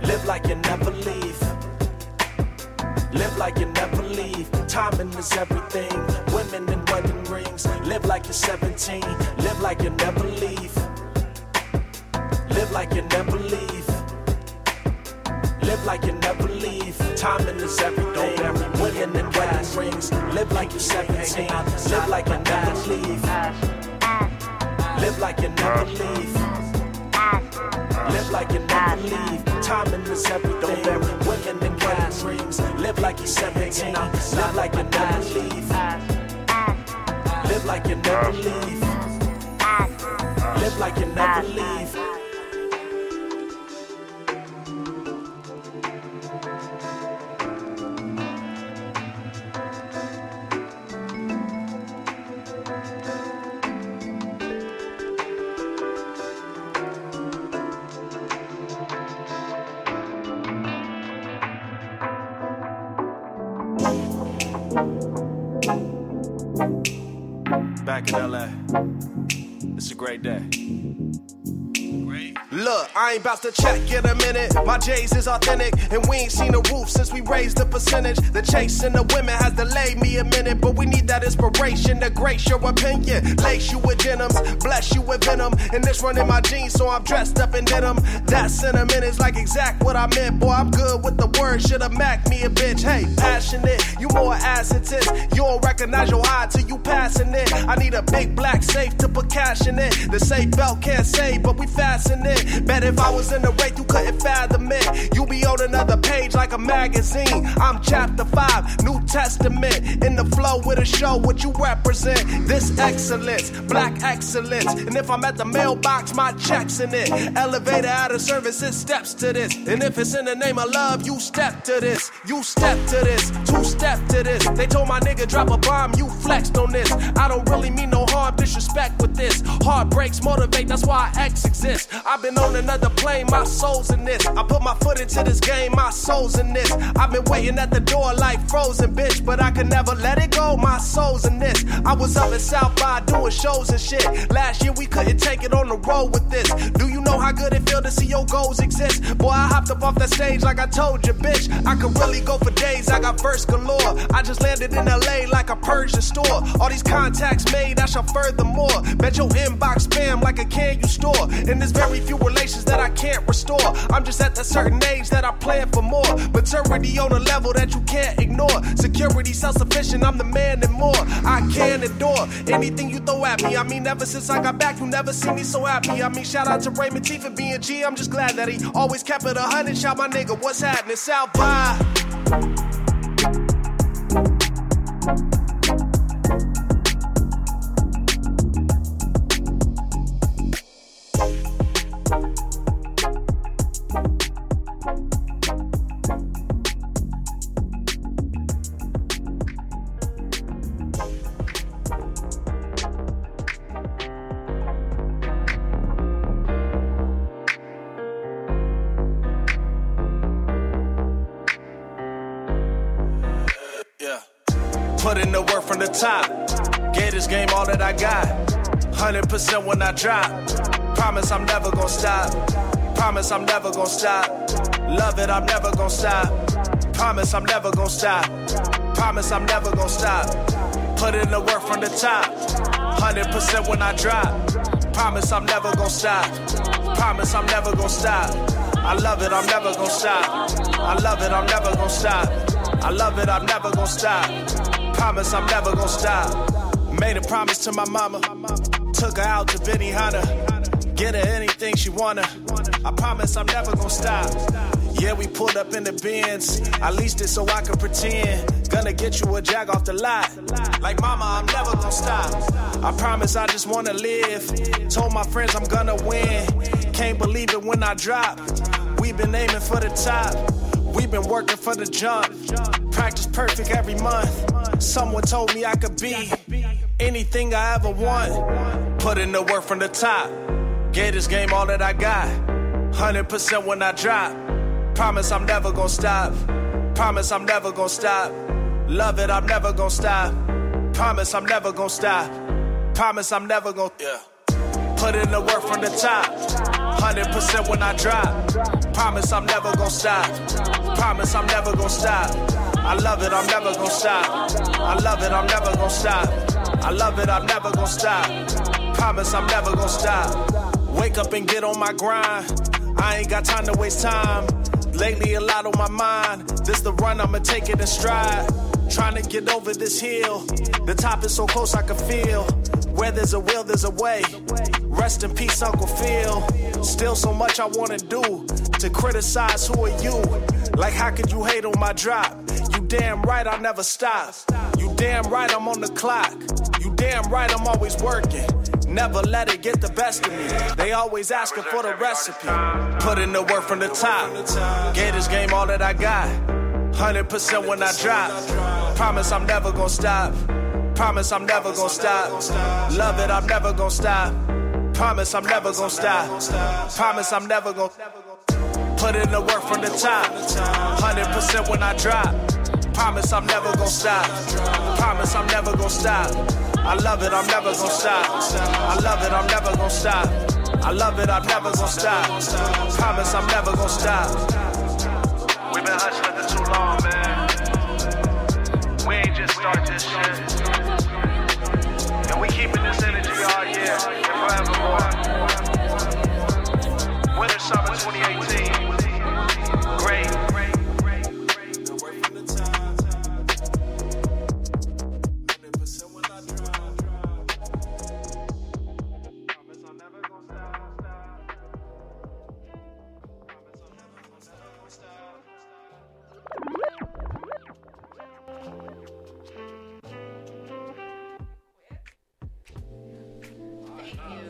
Live like you never leave. Live like you never leave. Timing is everything. Women in wedding rings. Live like you're 17. Live like you never leave. Live like you never leave. Live like you never leave. Timing is everything. Women in wedding rings. Live like you're 17. Live like you never leave. Live like you never leave. Live like you never leave. Timing is everything. Women and wedding rings. Live like you're 17. Live like you never leave. Live like you never leave. Live like you never leave. I ain't about to check in a minute. My J's is authentic, and we ain't seen the roof since we raised the percentage. The chasing the women has delayed me a minute, but we need that inspiration to grace your opinion. Lace you with denims, bless you with venom. And this run in my jeans, so I'm dressed up in denim. That sentiment is like exact what I meant. Boy, I'm good with the word, should've mac me a bitch. Hey, passionate, you more ass intense. You don't recognize your eye till you passing it. I need a big black safe to put cash in it. The safe belt can't save, but we fasten it. Bet if I was in the rate, you couldn't fathom it. You be on another page like a magazine. I'm chapter 5, New Testament. In the flow with a show, what you represent. This excellence, black excellence. And if I'm at the mailbox, my check's in it. Elevator out of service, it steps to this. And if it's in the name of love, you step to this. You step to this, two step to this. They told my nigga drop a bomb, you flexed on this. I don't really mean no harm, disrespect with this. Heartbreaks motivate, that's why X exists. I've been on another plane, my soul's in this. I put my foot into this game, my soul's in this. I've been waiting at the door like frozen, bitch, but I can never let it go. My soul's in this. I was up in South by doing shows and shit. Last year we couldn't take it on the road with this. Do you know how good it feel to see your goals exist? Boy, I hopped up off that stage like I told you, bitch. I could really go for days. I got verse galore. I just landed in LA like a Persian store. All these contacts made, I shall furthermore. Bet your inbox spam like a can you store. And there's very few relations that I can't restore. I'm just at that certain age that I plan for more. Maturity on a level that you can't ignore. Security, self sufficient, I'm the man and more. I can endure anything you throw at me. I mean, ever since I got back, you never see me so happy. I mean, shout out to Raymond T for being G. I'm just glad that he always kept it a hundred. Shout my nigga, what's happening? South by. Drop. Promise I'm never gonna stop. Promise I'm never gonna stop. Love it, I'm never gonna stop. Promise I'm never gonna stop. Promise I'm never gonna stop. Put in the work from the top. 100% when I drop. Promise I'm never gonna stop. Promise I'm never gonna stop. I love it, I'm never gonna stop. I love it, I'm never gonna stop. I love it, I'm never gonna stop. Promise I'm never gonna stop. Made a promise to my mama. Took her out to Benihana. Get her anything she wanna. I promise I'm never gonna stop. Yeah, we pulled up in the bins. I leased it so I could pretend. Gonna get you a jag off the lot. Like mama, I'm never gonna stop. I promise I just wanna live. Told my friends I'm gonna win. Can't believe it when I drop. We've been aiming for the top. We've been working for the jump. Practice perfect every month. Someone told me I could be anything I ever want. Put in the work from the top. Gave this game all that I got. 100% when I drop. Promise I'm never gonna stop. Promise I'm never gonna stop. Love it, I'm never gonna stop. Promise I'm never gonna stop. Promise I'm never gonna. Yeah. Put in the work from the top. 100% when I drop. Promise I'm never gonna stop. Promise I'm never gonna stop. I love it, I'm never gonna stop. I love it, I'm never gonna stop. I love it, I'm never gonna stop. Promise I'm never gonna stop. Wake up and get on my grind. I ain't got time to waste time. Lately, a lot on my mind. This the run, I'ma take it in stride. Trying to get over this hill. The top is so close, I can feel. Where there's a will, there's a way. Rest in peace, Uncle Phil. Still so much I wanna do to criticize who are you. Like, how could you hate on my drop? You damn right I never stop. You damn right I'm on the clock. You damn right I'm always working. Never let it get the best of me. They always asking for the recipe. Put in the work from the top. Gave this game all that I got. 100% when I drop. Promise I'm never gonna stop. Promise I'm never gonna stop. Love it, I'm never gonna stop. Promise I'm never gonna stop. Promise I'm never gonna put in the work from the top. 100% when I drop. Promise I'm never gonna stop. Promise I'm never gonna stop. I love it, I'm never gonna stop. I love it, I'm never gonna stop. I love it, I'm never gonna stop. Promise I'm never gonna stop. We've been hustling for too long, man. We ain't just start this shit. And we keeping this energy all year and forevermore. Winter Summer 2018.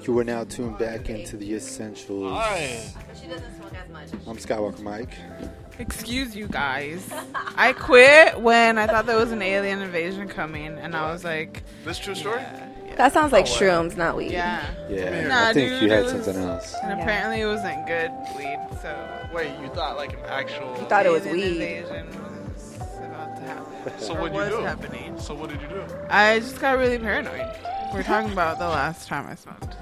You are now tuned back into the essentials. She doesn't smoke as much. I'm Skywalker Mike. Excuse you guys. I quit when I thought there was an alien invasion coming, and I was like, This true story? That sounds like oh, shrooms, not weed. yeah. Yeah, Nah, I think dude, you had was- something else. And Yeah. apparently it wasn't good weed, so Wait, you thought like an actual? Thought it was alien weed. invasion was about to happen. So or what'd you was do? happening. So what did you do? I just got really paranoid. We're talking about the last time I smoked.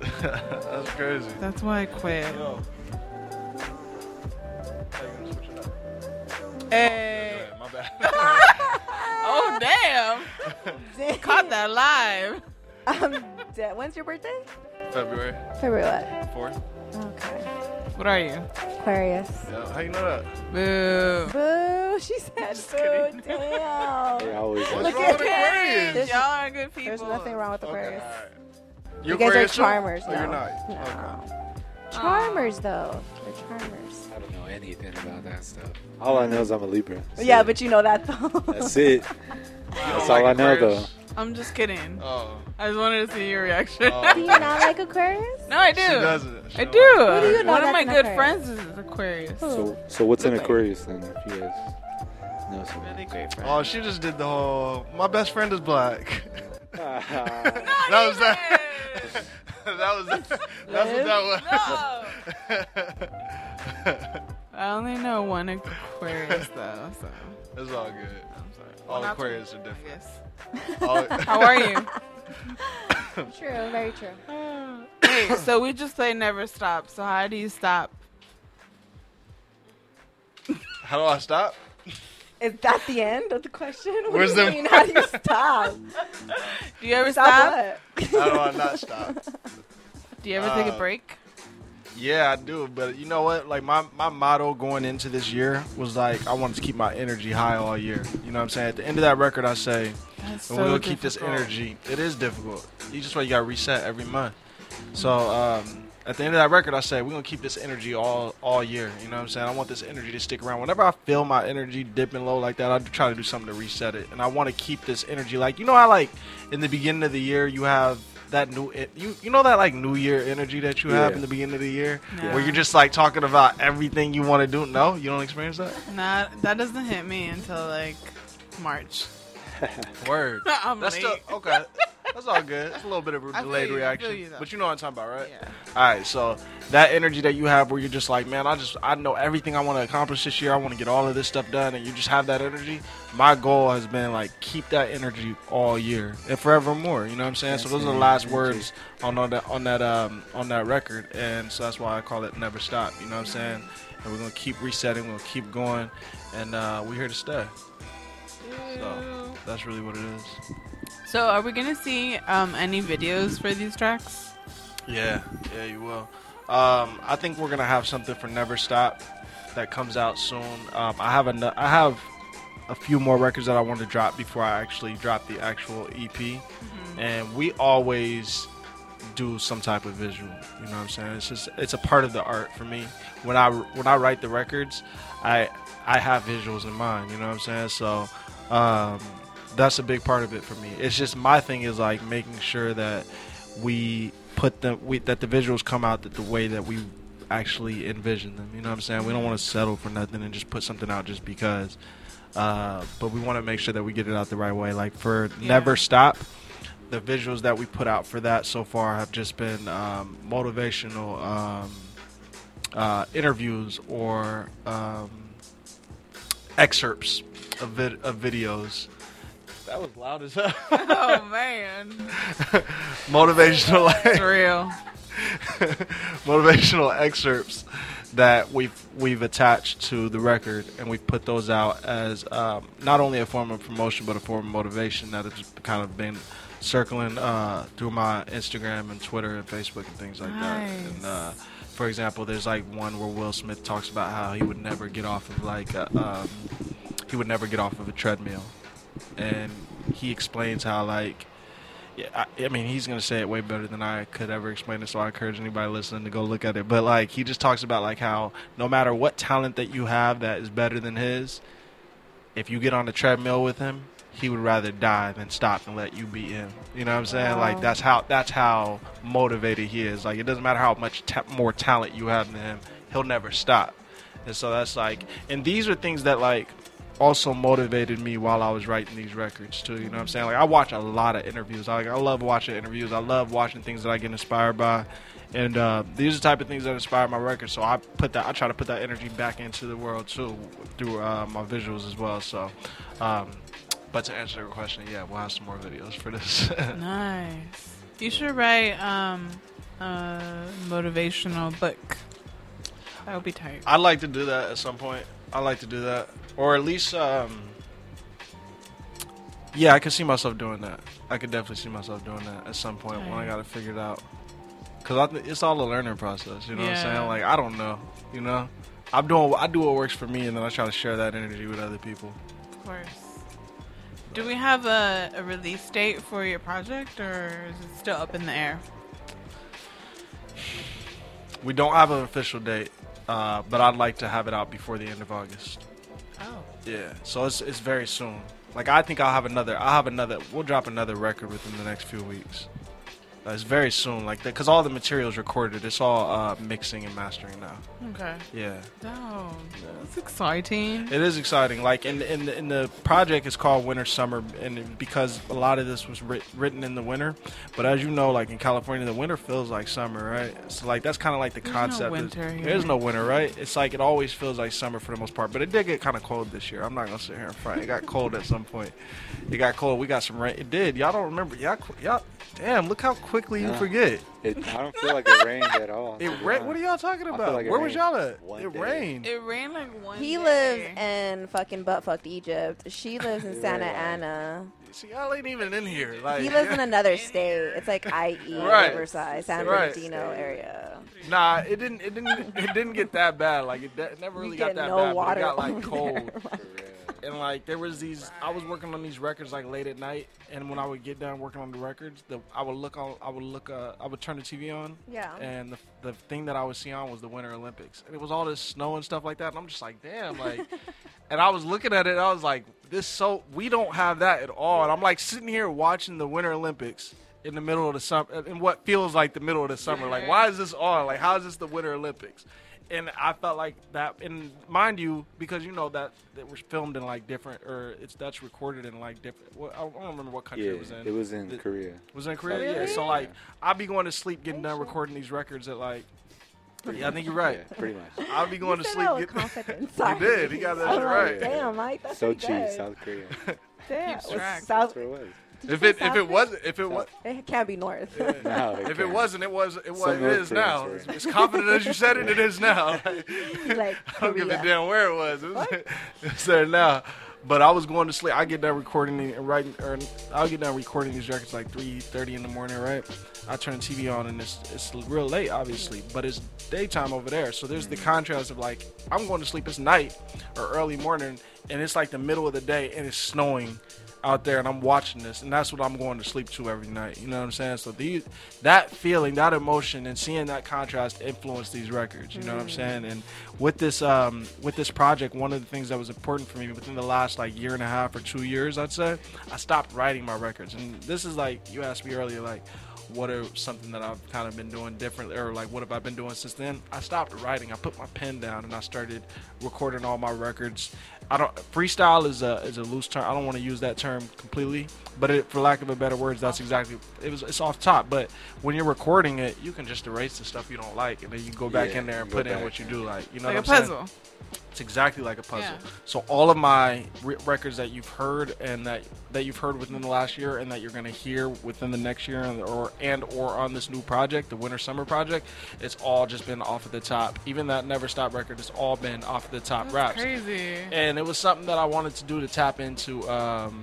That's crazy. That's why I quit. Yo. Hey. My bad. Oh damn! Caught that live. Um, de- when's your birthday? February February what? fourth. Okay. What are you? Aquarius. Yeah. How you know that? Boo. Boo. She said boo. Damn. They always What's Look wrong at with Aquarius? There's- Y'all are good people. There's nothing wrong with Okay, Aquarius. You You guys are Aquarius too? charmers. Oh, no. you're not. No. Charmers though. They're charmers. I don't know anything about that stuff. All I know is I'm a Libra. That's Yeah, but you know that though. that's it. That's all I know though. I'm just kidding. Oh. I just wanted to see your reaction. Oh. Do you not like Aquarius? no, I do. She doesn't. She I don't do. like Who do you know One of my good Aquarius? friends is Aquarius. So, so what's an Aquarius then? If you guys know something. Really great friend. Oh, she just did the whole. My best friend is black. that that was that. that was. That's what that was. I only know one Aquarius though, so it's all good. Um, I'm sorry. All not Aquarius are I different. guess. All- How are you? True, very true. hey, so we just play never stop. So how do you stop? How do I stop? Is that the end of the question? What Where's do you the- mean? How do you stop? Do you ever Stop stop? what? How do I not stop? Do you ever take a Uh, break? Yeah, I do. But you know what? Like my, my motto going into this year was like I wanted to keep my energy high all year. You know what I'm saying? At the end of that record, I say, That's so we're gonna keep this energy. It is difficult. You just why you gotta reset every month. So um, at the end of that record, I say we're gonna keep this energy all all year. You know what I'm saying? I want this energy to stick around. Whenever I feel my energy dipping low like that, I try to do something to reset it. And I want to keep this energy. Like you know how like in the beginning of the year you have that new you you know that like New Year energy that you have Yeah. in the beginning of the year Yeah. where you're just like talking about everything you want to do. No, you don't experience that. Nah, that doesn't hit me until like March. Word. I'm That's still okay. That's all good. It's a little bit of a I feel delayed you, I reaction, feel you, though. but you know what I'm talking about, right? Yeah. All right. So that energy that you have, where you're just like, man, I just I know everything I want to accomplish this year. I want to get all of this stuff done, and you just have that energy. My goal has been like keep that energy all year and forevermore. You know what I'm saying? so those are the last Energy. words on, on that on that um on that record, and so that's why I call it never stop. You know what I'm saying? And we're gonna keep resetting. We're gonna keep going, and uh, we're here to stay. So that's really what it is. So are we gonna see um, any videos for these tracks? Yeah, yeah, you will. Um, I think we're gonna have something for Never Stop that comes out soon. Um, I have a, I have a few more records that I want to drop before I actually drop the actual EP, and we always do some type of visual. You know what I'm saying? It's just it's a part of the art for me. When I when I write the records, I I have visuals in mind. You know what I'm saying? So um, that's a big part of it for me. It's just my thing is like making sure that we put them we that the visuals come out that the way that we actually envision them. You know what I'm saying? We don't want to settle for nothing and just put something out just because. Uh, but we want to make sure that we get it out the right way. Like for Never Stop, the visuals that we put out for that so far have just been um, motivational um, uh, interviews or um, excerpts of, vid- of videos. That was loud as hell. oh man, motivational it's real. motivational excerpts that we've we've attached to the record, and we've put those out as um, not only a form of promotion but a form of motivation that has kind of been circling uh, through my Instagram and Twitter and Facebook and things like that. Nice. And uh, for example, there's like one where Will Smith talks about how he would never get off of like a, um, he would never get off of a treadmill, and he explains how like I, I mean, he's gonna say it way better than I could ever explain it. So I encourage anybody listening to go look at it. But like, he just talks about like how no matter what talent that you have that is better than his, if you get on the treadmill with him, he would rather die than stop and let you be in. You know what I'm saying? Like that's how that's how motivated he is. Like it doesn't matter how much ta- more talent you have than him, he'll never stop. And so that's like, and these are things that like also motivated me while I was writing these records too. You know what I'm saying? Like I watch a lot of interviews. I, like, I love watching interviews. I love watching things that I get inspired by, and uh, these are the type of things that inspire my records. So I put that. I try to put that energy back into the world too through uh, my visuals as well. So, um, but to answer your question, yeah, we'll have some more videos for this. Nice. You should write um a motivational book. That would be tight. I'd like to do that at some point. I'd like to do that, or at least, um, yeah, I could see myself doing that. I could definitely see myself doing that at some point when I got it figured out. Cause I th- it's all a learning process. You know what I'm saying? Like I don't know. You know, I'm doing I do what works for me, and then I try to share that energy with other people. Of course. Do we have a, a release date for your project, or is it still up in the air? We don't have an official date, uh, but I'd like to have it out before the end of August. Oh. Yeah, so it's it's very soon. Like I think I'll have another. I'll have another. We'll drop another record within the next few weeks. Uh, it's very soon, like that, because all the material's recorded. It's all uh, mixing and mastering now. Okay. Yeah, Oh, that's exciting. it is exciting. Like in in the, in the project, it's called Winter Summer, and it- because a lot of this was writ- written in the winter. But as you know, like in California, the winter feels like summer, right? So like that's kind of like the There's no concept. winter is, here. There's no winter, right? It's like it always feels like summer for the most part. But it did get kind of cold this year. I'm not gonna sit here and front. It got cold at some point. It got cold. We got some rain. It did. Y'all don't remember? Y'all, y'all. Damn! Look how quickly you forget. It, I don't feel like it rained at all. It be rained. What are y'all talking about? like it Where was rained y'all at? one It day. rained. It rained like one. He day. lives in fucking buttfucked Egypt. She lives in Santa Right. Ana. See, y'all ain't even in here. Like He lives in another state. It's like IE, Right. Riverside, San Right. Bernardino area. Nah, it didn't. It didn't. It didn't get that bad. Like it, de- never really You got get that no bad. water But it got like over cold, there. For real. And like there was these. I was working on these records like late at night, and when I would get done working on the records, the I would look on. I would look. Uh, I would turn the TV on, Yeah. and the the thing that I would see on was the Winter Olympics, and it was all this snow and stuff like that. And I'm just like, damn, like. and I was looking at it, I was like, this so we don't have that at all. And I'm like sitting here watching the Winter Olympics in the middle of the summer, in what feels like the middle of the summer. Like, why is this on? Like, how is this the Winter Olympics? And I felt like that, and mind you, because you know that it was filmed in like different, or it's that's recorded in like different. Well, I don't remember what country Yeah, it was in. it was in The- Korea. was in Korea? South Yeah. So like, I'd be going to sleep, getting done recording these records at like. Yeah, I think you're right. Yeah, pretty much. I'll be going You to sleep. that with Getting, confidence. You did. He got that I'm shit like, right. Damn, Mike, that's Sochi, pretty good. South Korea. Damn. Keeps was track. South, That's where it was. did you if it if it wasn't if it was It can't be north. No, if it can't. wasn't it was it was Some it North is now. Koreans As, as confident as you said it, it is now. Like, I don't give a damn where it was. It was it's there now. But I was going to sleep. I get done recording and writing, or I'll get done recording these records like three thirty in the morning, right? I turn the TV on and it's it's real late, obviously, but it's daytime over there. So there's the contrast of like I'm going to sleep. It's night or early morning, and it's like the middle of the day and it's snowing out there and I'm watching this and that's what I'm going to sleep to every night. You know what I'm saying? So these that feeling, that emotion and seeing that contrast influence these records, you know what I'm saying? And with this um with this project, one of the things that was important for me within the last like year and a half or 2 years, I'd say, I stopped writing my records. And this is like you asked me earlier like what are something that I've kind of been doing differently, or like what have I been doing since then? I stopped writing. I put my pen down and I started recording all my records. I don't freestyle is a is a loose term. I don't want to use that term completely, but it, for lack of a better words, that's exactly it was. It's off top, but when you're recording it, you can just erase the stuff you don't like, and then you go back Yeah, in there and put in what you do like. You know like a what I'm saying? It's exactly like a puzzle. Yeah. So all of my re- records that you've heard and that that you've heard within the last year and that you're going to hear within the next year and or and or on this new project, the Winter Summer project, it's all just been off of the top. Even that Never Stop record, it's all been off of the top That's raps. crazy. And it was something that I wanted to do to tap into um,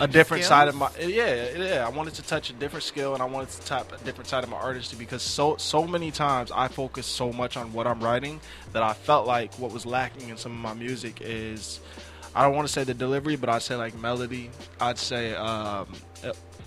a different side of my yeah yeah. I wanted to touch a different skill and i wanted to tap a different side of my artistry because so so many times i focus so much on what i'm writing that i felt like what was lacking in some of my music is i don't want to say the delivery but i'd say like melody. I'd say um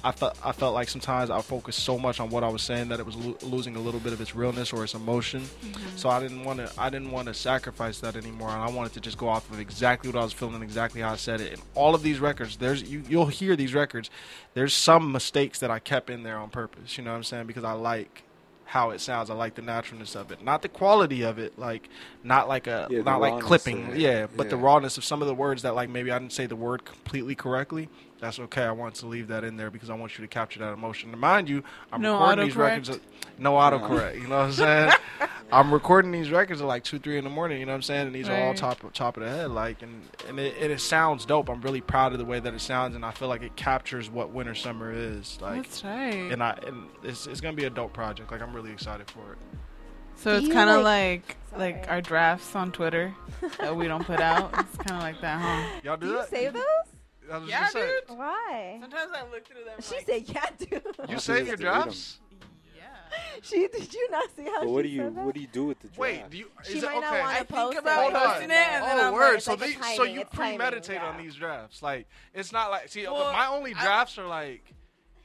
I felt I felt like sometimes I focused so much on what I was saying that it was lo- losing a little bit of its realness or its emotion. Mm-hmm. So I didn't want to I didn't want to sacrifice that anymore, and I wanted to just go off of exactly what I was feeling, and exactly how I said it. And all of these records, there's you you'll hear these records. There's some mistakes that I kept in there on purpose. You know what I'm saying? Because I like how it sounds. I like the naturalness of it, not the quality of it. Like not like a Yeah, not like clipping. of it. Yeah, but the rawness of some of the words that like maybe I didn't say the word completely correctly. That's okay. I want to leave that in there because I want you to capture that emotion. And mind you, I'm No recording these records. At, no autocorrect. You know what I'm saying? I'm recording these records at like two, three in the morning. You know what I'm saying? And these are all top top of the head. Like, and and it, and it sounds dope. I'm really proud of the way that it sounds, and I feel like it captures what winter summer is. Like, That's right. and I and it's it's gonna be a dope project. Like, I'm really excited for it. so Do it's kind of like- like like our drafts on Twitter that we don't put out. It's kind of like that, huh? Y'all do, Do you that? save those? I was Yeah, just saying. dude. Why? Sometimes I look through them. She like, said, "Yeah, dude." You save your drafts? yeah. She did you not see how But she what do you said what do you do with the draft? Wait, do you? She it, might not okay. wanna I post think it about right posting it, and then oh, I'm word. like, so, it's like the, a so you it's timing, premeditate yeah. on these drafts. Like, it's not like see, Well, my only I- drafts are like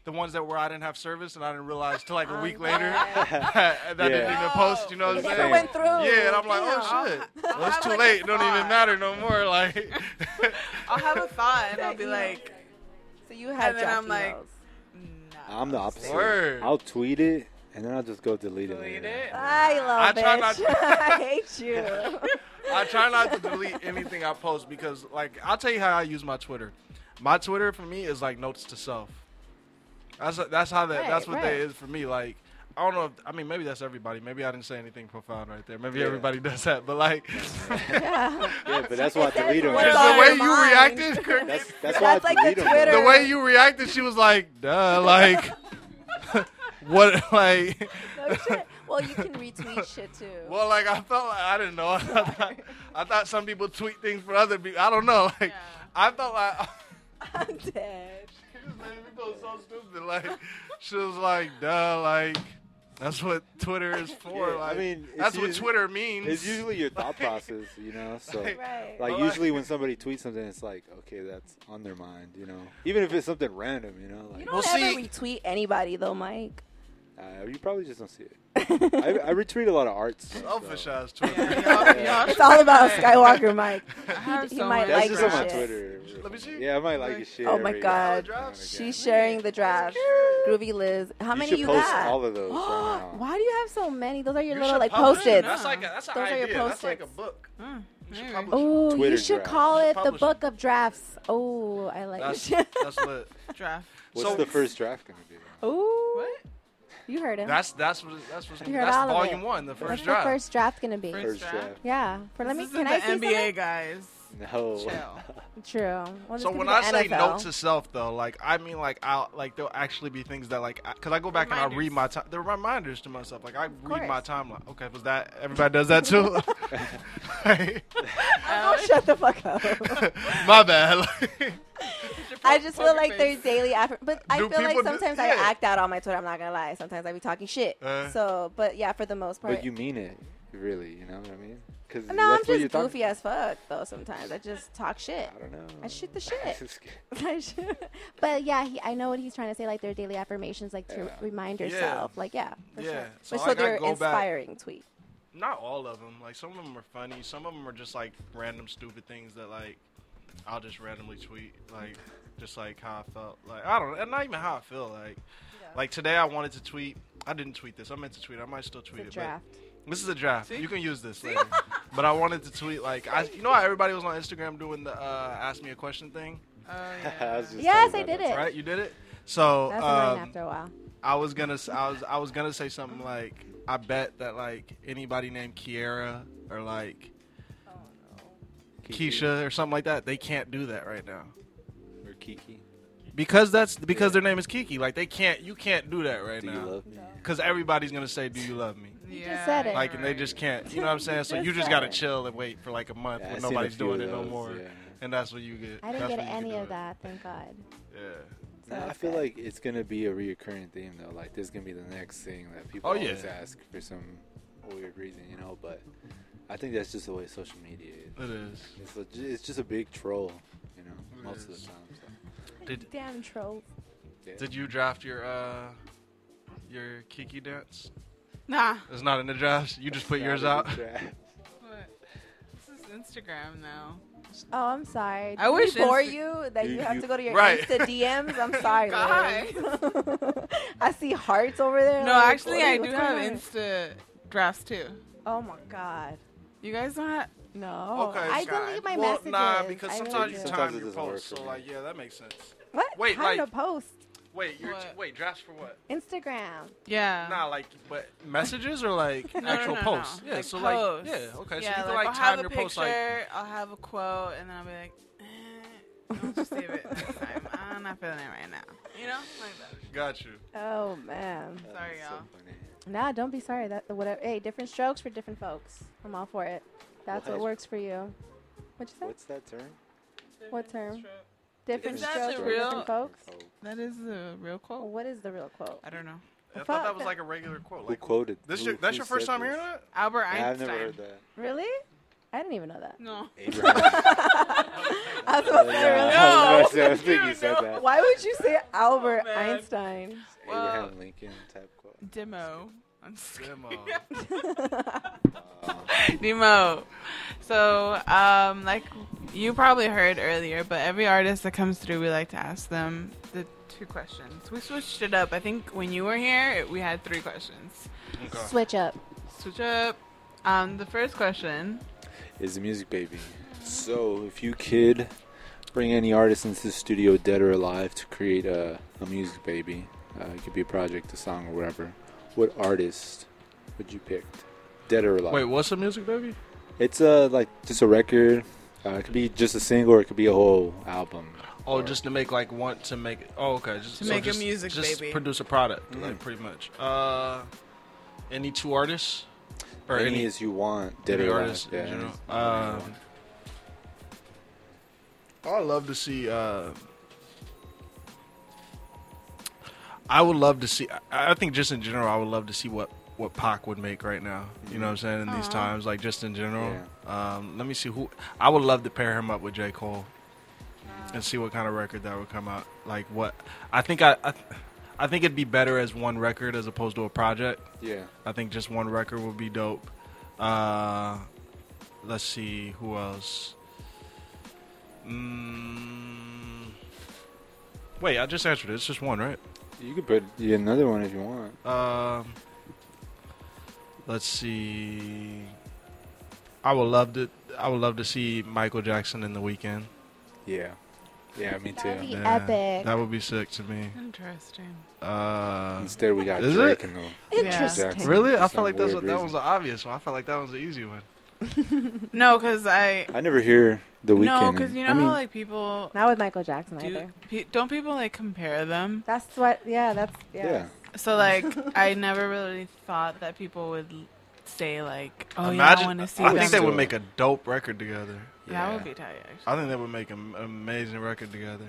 the ones that were I didn't have service and I didn't realize till like a Um, week later that I didn't even post. You know what I'm never saying? went through. Yeah, and I'm like, Damn. oh shit, well, it's have, too like, late. It don't even matter no more. Like, I'll have a thought and I'll be like, So you have And then I'm like, emails. nah. I'm the opposite. Word. I'll tweet it and then I'll just go delete, Delete it. later. it. I love I it. try not I hate you. I try not to delete anything I post because, like, I'll tell you how I use my Twitter. My Twitter for me is like notes to self. That's that's how that Right, that's what that right. is for me. Like, I don't know. If, I mean, maybe that's everybody. Maybe I didn't say anything profound right there. Maybe Yeah. everybody does that. But like, yeah. Yeah, but that's why I It says delete them. what's because on the way you mind. reacted, That's that's why That's I like the. Twitter. the way you reacted, she was like, "Duh," like, what, like. No shit. Well, you can retweet shit too. Well, like I felt like I didn't know. I thought, I thought some people tweet things for other people. I don't know. Like Yeah. I felt like I'm dead. She just made me feel so stupid. Like she was like, "Duh," like that's what Twitter is for. Yeah, I mean, it's that's what Twitter means. It's usually your thought process, you know. So, Like- Right. like Well, usually when somebody tweets something, it's like, okay, that's on their mind, you know. Even if it's something random, you know. Like, you don't Well, ever see- retweet anybody though, Mike. uh, you probably just don't see it. I, I retweet a lot of arts. selfish so- ass Twitter. Y'all- y'all It's all about Skywalker, Mike. I He so might many That's like just on your my shit. Twitter. Let me see. Yeah, I might like your shit. Oh my God. now and again. She's sharing the draft. Groovy Liz. How You many should you post got? all of those. Why do you have so many? Those are your You little like publish post-its. it. That's like a, that's an Those are your idea. That's like a book. Mm, You should maybe. publish it. Oh, you should draft. call You should it the publish book of drafts. Oh, I like That's it. that's lit. Draft. What's So- the first draft gonna be? Oh, What? You heard him. That's that's what that's what's You heard that's volume it. one, the What's first the draft. first draft gonna be? First First draft? draft. Yeah. For let me. Can is I the see NBA something? guys. No. True. Well, So when I the say NFL. note to self, though, like I mean, like I'll like there'll actually be things that like because I go back and I read my time. They're reminders to myself. Like I read my timeline. Okay, was that everybody does that too? Oh, shut the fuck up. my bad. I just feel like face. there's daily effort, but I Do feel like people do- sometimes I act out on my Twitter. I'm not gonna lie. Sometimes I be talking shit. Uh. so, but yeah, for the most part, But you mean it. really. You know what I mean? Because No, I'm that's you're just talking. goofy as fuck though. Sometimes I just talk shit. I don't know. I shoot the shit. I shoot. But yeah, he, I know what he's trying to say. Like their daily affirmations, like to Yeah. remind Yeah. yourself. Like yeah, for Yeah. sure. So, so they're go back. inspiring tweet. Not all of them. Like some of them are funny. Some of them are just like random stupid things that like I'll just randomly tweet. Like just like how I felt. Like I don't. and Not even how I feel. Like like today I wanted to tweet. I didn't tweet this. I meant to tweet. it. I might still tweet It's a it. draft. But this is a draft. See? You can use this later. but I wanted to tweet like I. You know how everybody was on Instagram doing the uh, ask me a question thing, Oh I yeah. was just Yes, I did that. it. right? You did it. So That's um, after a while. I was gonna s- I was I was gonna say something like I bet that like anybody named Kiera or like Keisha or something like that they can't do that right now or Kiki. because that's because their name is Kiki like they can't you can't do that right Do you now love me? because everybody's gonna say do you love me Yeah, said it. like and they just can't you know what I'm saying so you just gotta it. chill and wait for like a month Yeah, when I've seen a nobody's few doing of it no those, more yeah. and that's what you get I didn't That's get what you any can of do. that, thank God. yeah So Nah, I feel good. like it's gonna be a reoccurring theme though. Like this is gonna be the next thing that people Oh, always yeah. ask for some weird reason, you know. But I think that's just the way social media is. it is It's, a, it's just a big troll, you know, It most of is. the time. So, did Damn trolls. yeah. did you draft your uh your Kiki dance Nah. it's not in the draft you just put yours out was a draft. What? This is Instagram now. Oh, I'm sorry. I Did we wish bore Insta- you that you, You- have you- to go to your Right. Insta DMs. I'm sorry. Guys. Liz. I see hearts over there. No, like, actually, what- I what's do going have on? Insta drafts too. Oh my god. You guys don't have. No. Okay, I God. delete my well, messages. Nah, because I sometimes really you do. Sometimes time it your doesn't work posts, for so me. like, yeah, that makes sense. What? Wait, Time like- to post. Wait, you're What? wait, drafts for what? Instagram. Yeah. Nah, like, but messages or like No, no, actual no, no. posts? Yeah, Like so posts. like, yeah, okay, so yeah, you can like, like I'll time have a your picture, posts like, I'll have a quote, and then I'll be like, eh, I'll just save it next time. I'm not feeling it right now. You know, like that. got you. Oh man. Sorry, y'all. funny. Nah, don't be sorry. That whatever. Hey, different strokes for different folks. I'm all for it. That's What? what works for you. What you say? What's that term? What term? Different Is that strokes the for real- different folks. Oh, That is the real quote. What is the real quote? I don't know. I thought that was like a regular quote. who Like, quoted? this who- your, that's who your first said time this? hearing that? Albert Yeah, I've Einstein. never heard that. Really? I didn't even know that. No. Abraham. I was about to say, really? I was about to say, I No. think you You said know. that. Why would you say oh, Albert man. Einstein? Well- Abraham Lincoln type quote. DMO. I'm just kidding. DMO. DMO. So, um, like you probably heard earlier, but every artist that comes through, we like to ask them the two questions. We switched it up. I think when you were here, it, we had three questions. Okay. Switch up. Switch up. Um, the first question. Is the music baby. So, if you could bring any artist into the studio, dead or alive, to create a, a music baby, uh, it could be a project, a song, or whatever, what artist would you pick? Dead or alive? Wait, what's a music baby? It's uh, like just a record. Uh, it could be just a single, or it could be a whole album. Oh, Or- just to make like want to make. Oh, okay. Just To so make a just- music just baby. produce a product, Mhm. like pretty much. Uh, any two artists or any, any, as you want, dead any or alive. artists yeah, in general. any- any Um, I love to see. Uh, I would love to see. I, I think just in general, I would love to see what what Pac would make right now. You know what I'm saying? In these times, like just in general. Um, let me see who. I would love to pair him up with J Cole and see what kind of record that would come out. Like what? I think I. I I think it'd be better as one record as opposed to a project. yeah. I think just one record would be dope. Uh, let's see who else. Mm, wait, I just answered it. It's just one, right? You could put another one if you want. Um, let's see. I would love to. I would love to see Michael Jackson in the Weeknd. Yeah. Yeah, me too. That'd be epic. That would be sick to me. Interesting. Uh, Instead, we got Drake it? in the Interesting. Jackson. really? I felt like that was, weird that was an obvious one. I felt like that was the easy one. No, because I. I never hear the Weeknd. No, because you know I mean, how like people Not with Michael Jackson do. either. Pe- don't people like compare them? That's what. Yeah, that's yeah. yeah. So like, I never really thought that people would say like, "Oh Imagine, yeah, I want to see I them." think they would make a dope record together. Yeah. That would be tight. Actually. I think they would make an amazing record together.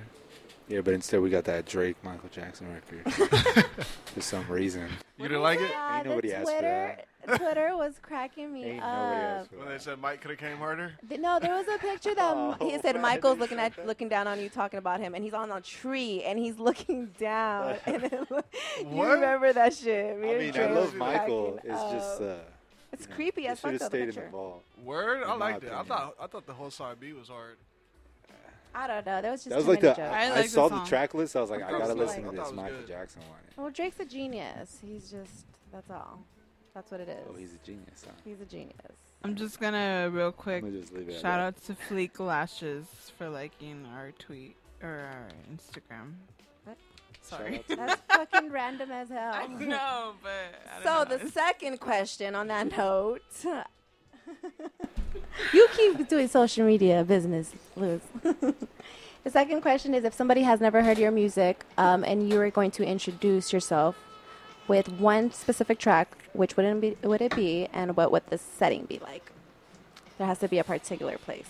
Yeah, but instead we got that Drake Michael Jackson record for some reason. You didn't like it? Yeah, Ain't the nobody asked for Twitter, Twitter was cracking me Ain't up. asked for When they said Mike could have came harder. Th- No, there was a picture that Oh, he said Michael's looking at looking down on you, talking about him, and he's on a tree and he's looking down. and then, you remember that shit? Me I and mean, I love Michael. cracking It's just, uh, it's you know, creepy he as fuck should though. have The stayed in the picture. vault. Word? I In my liked it. I thought I thought the whole side B was hard. I don't know. That was just That was like many the. jokes. I I, like the saw the song. track list. I was like, I I gotta was listen good. to this thought it was Michael good. Jackson one. Well, Drake's a genius. He's just that's all. That's what it is. Oh, he's a genius. Huh? He's a genius. I'm just gonna real quick gonna just leave it. shout out to Fleek Lashes for liking our tweet or our Instagram. What? Sorry. That's fucking random as hell. I know, but I So don't know. the second question on that note, You keep doing social media business, Luz. the second question is if somebody has never heard your music um, and you are going to introduce yourself with one specific track, which would it be, would it be and what would the setting be like? There has to be a particular place.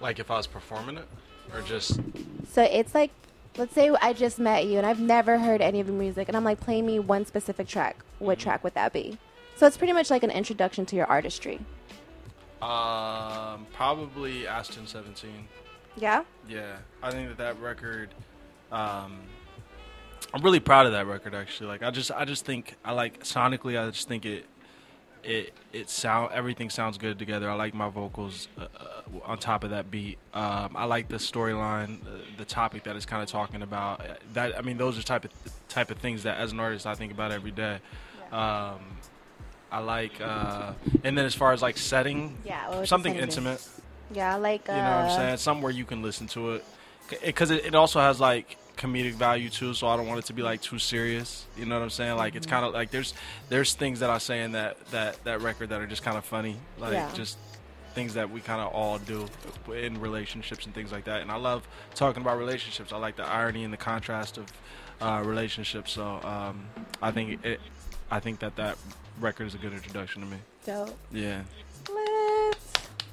Like if I was performing it, or just So it's like, let's say I just met you and I've never heard any of your music, and I'm like, play me one specific track. What track would that be? So it's pretty much like an introduction to your artistry. um probably Aston 17. yeah, Yeah, I think that that record. Um, I'm really proud of that record actually. Like I just I just think I like sonically. I just think it it it sound everything sounds good together. I like my vocals uh, uh, on top of that beat. Um, I like the storyline, uh, the topic that it's kind of talking about. Uh, That I mean, those are type of type of things that as an artist I think about every day. Um, I like, uh, and then as far as like setting, Yeah, what would the something intimate. Yeah, I like uh, You know what I'm saying? Somewhere you can listen to it, because it, it also has like comedic value too. So I don't want it to be like too serious. You know what I'm saying? Like Mm-hmm. it's kind of like there's there's things that I say in that that that record that are just kind of funny, like Yeah. just things that we kind of all do in relationships and things like that. And I love talking about relationships. I like the irony and the contrast of uh, relationships. So um, I think it. I think that that record is a good introduction to me. Dope. Yeah, Lit.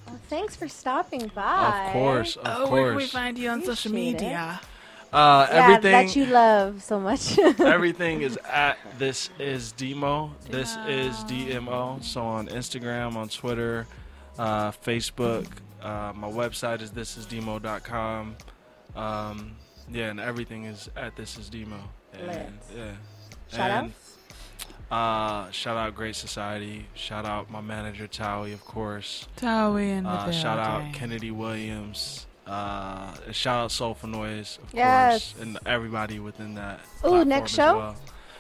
Well, thanks for stopping by. of course, of oh, where can we find you on social media? it. Media? Uh, Yeah, everything. that you love so much. Everything is at this is demo. This is DMO. So on Instagram, on Twitter, uh, Facebook. Uh, my website is thisisdmo.com. Um, yeah, and everything is at this is demo. And, Lit. yeah. Shout and, outs? Uh, shout out Great Society. Shout out my manager Towie, of course. Towie in the Uh, shout out. Kennedy Williams. Uh, shout out Soulful Noise, of Yes. course, and everybody within that. Ooh, next as show? well.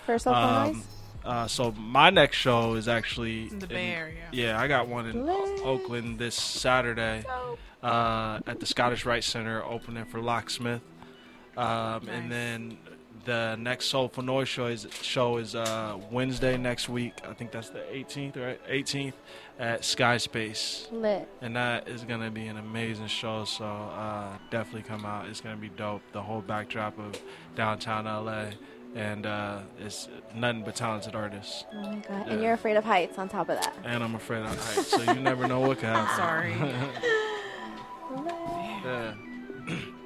For Soulful Um, Noise? Uh, so my next show is actually in the Bay Area. Yeah, I got one in Lit. Oakland this Saturday uh, at the Scottish Rite Center, opening for Locksmith. Um, Nice. And then the next Soulful Noise show is show is uh, Wednesday next week. I think that's the 18th, right? 18th at Skyspace, Lit. and that is gonna be an amazing show. So uh, definitely come out. It's gonna be dope. The whole backdrop of downtown LA. And uh, it's nothing but talented artists. Oh my god. Yeah. And you're afraid of heights on top of that. And I'm afraid of heights, so you never know what can happen. Sorry. Yeah.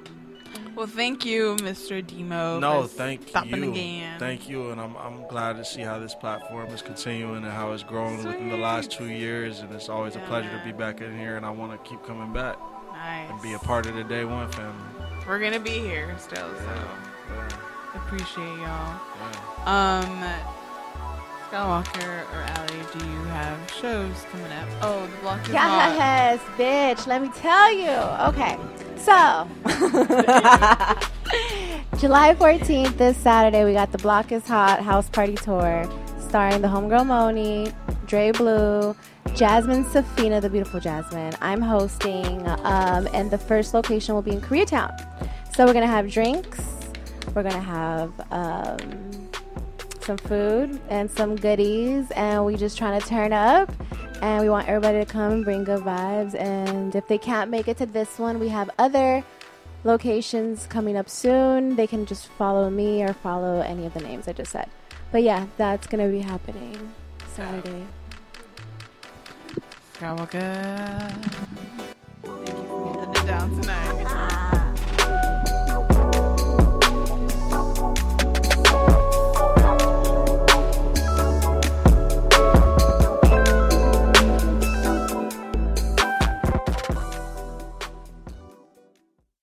Well, thank you, Mr. DMO. No, thank stopping you. again. Thank you, and I'm I'm glad to see how this platform is continuing and how it's grown within the last two years. And it's always a pleasure to be back in here, and I want to keep coming back Nice. and be a part of the Day One family. We're gonna be here still, so Yeah, appreciate y'all. yeah. Um, Skywalker or Allie, do you have shows coming up? Oh, the block is hot. Yes, bitch. Let me tell you. Okay. So, July 14th, this Saturday, we got the Block is Hot House Party Tour starring the homegirl Moni, Dre Blue, Jasmine Safina, the beautiful Jasmine. I'm hosting, um, and the first location will be in Koreatown. So, we're going to have drinks, we're going to have. Um, some food and some goodies and we just trying to turn up and we want everybody to come and bring good vibes and if they can't make it to this one we have other locations coming up soon they can just follow me or follow any of the names i just said but yeah that's gonna be happening saturday travel good. Thank you for it down tonight.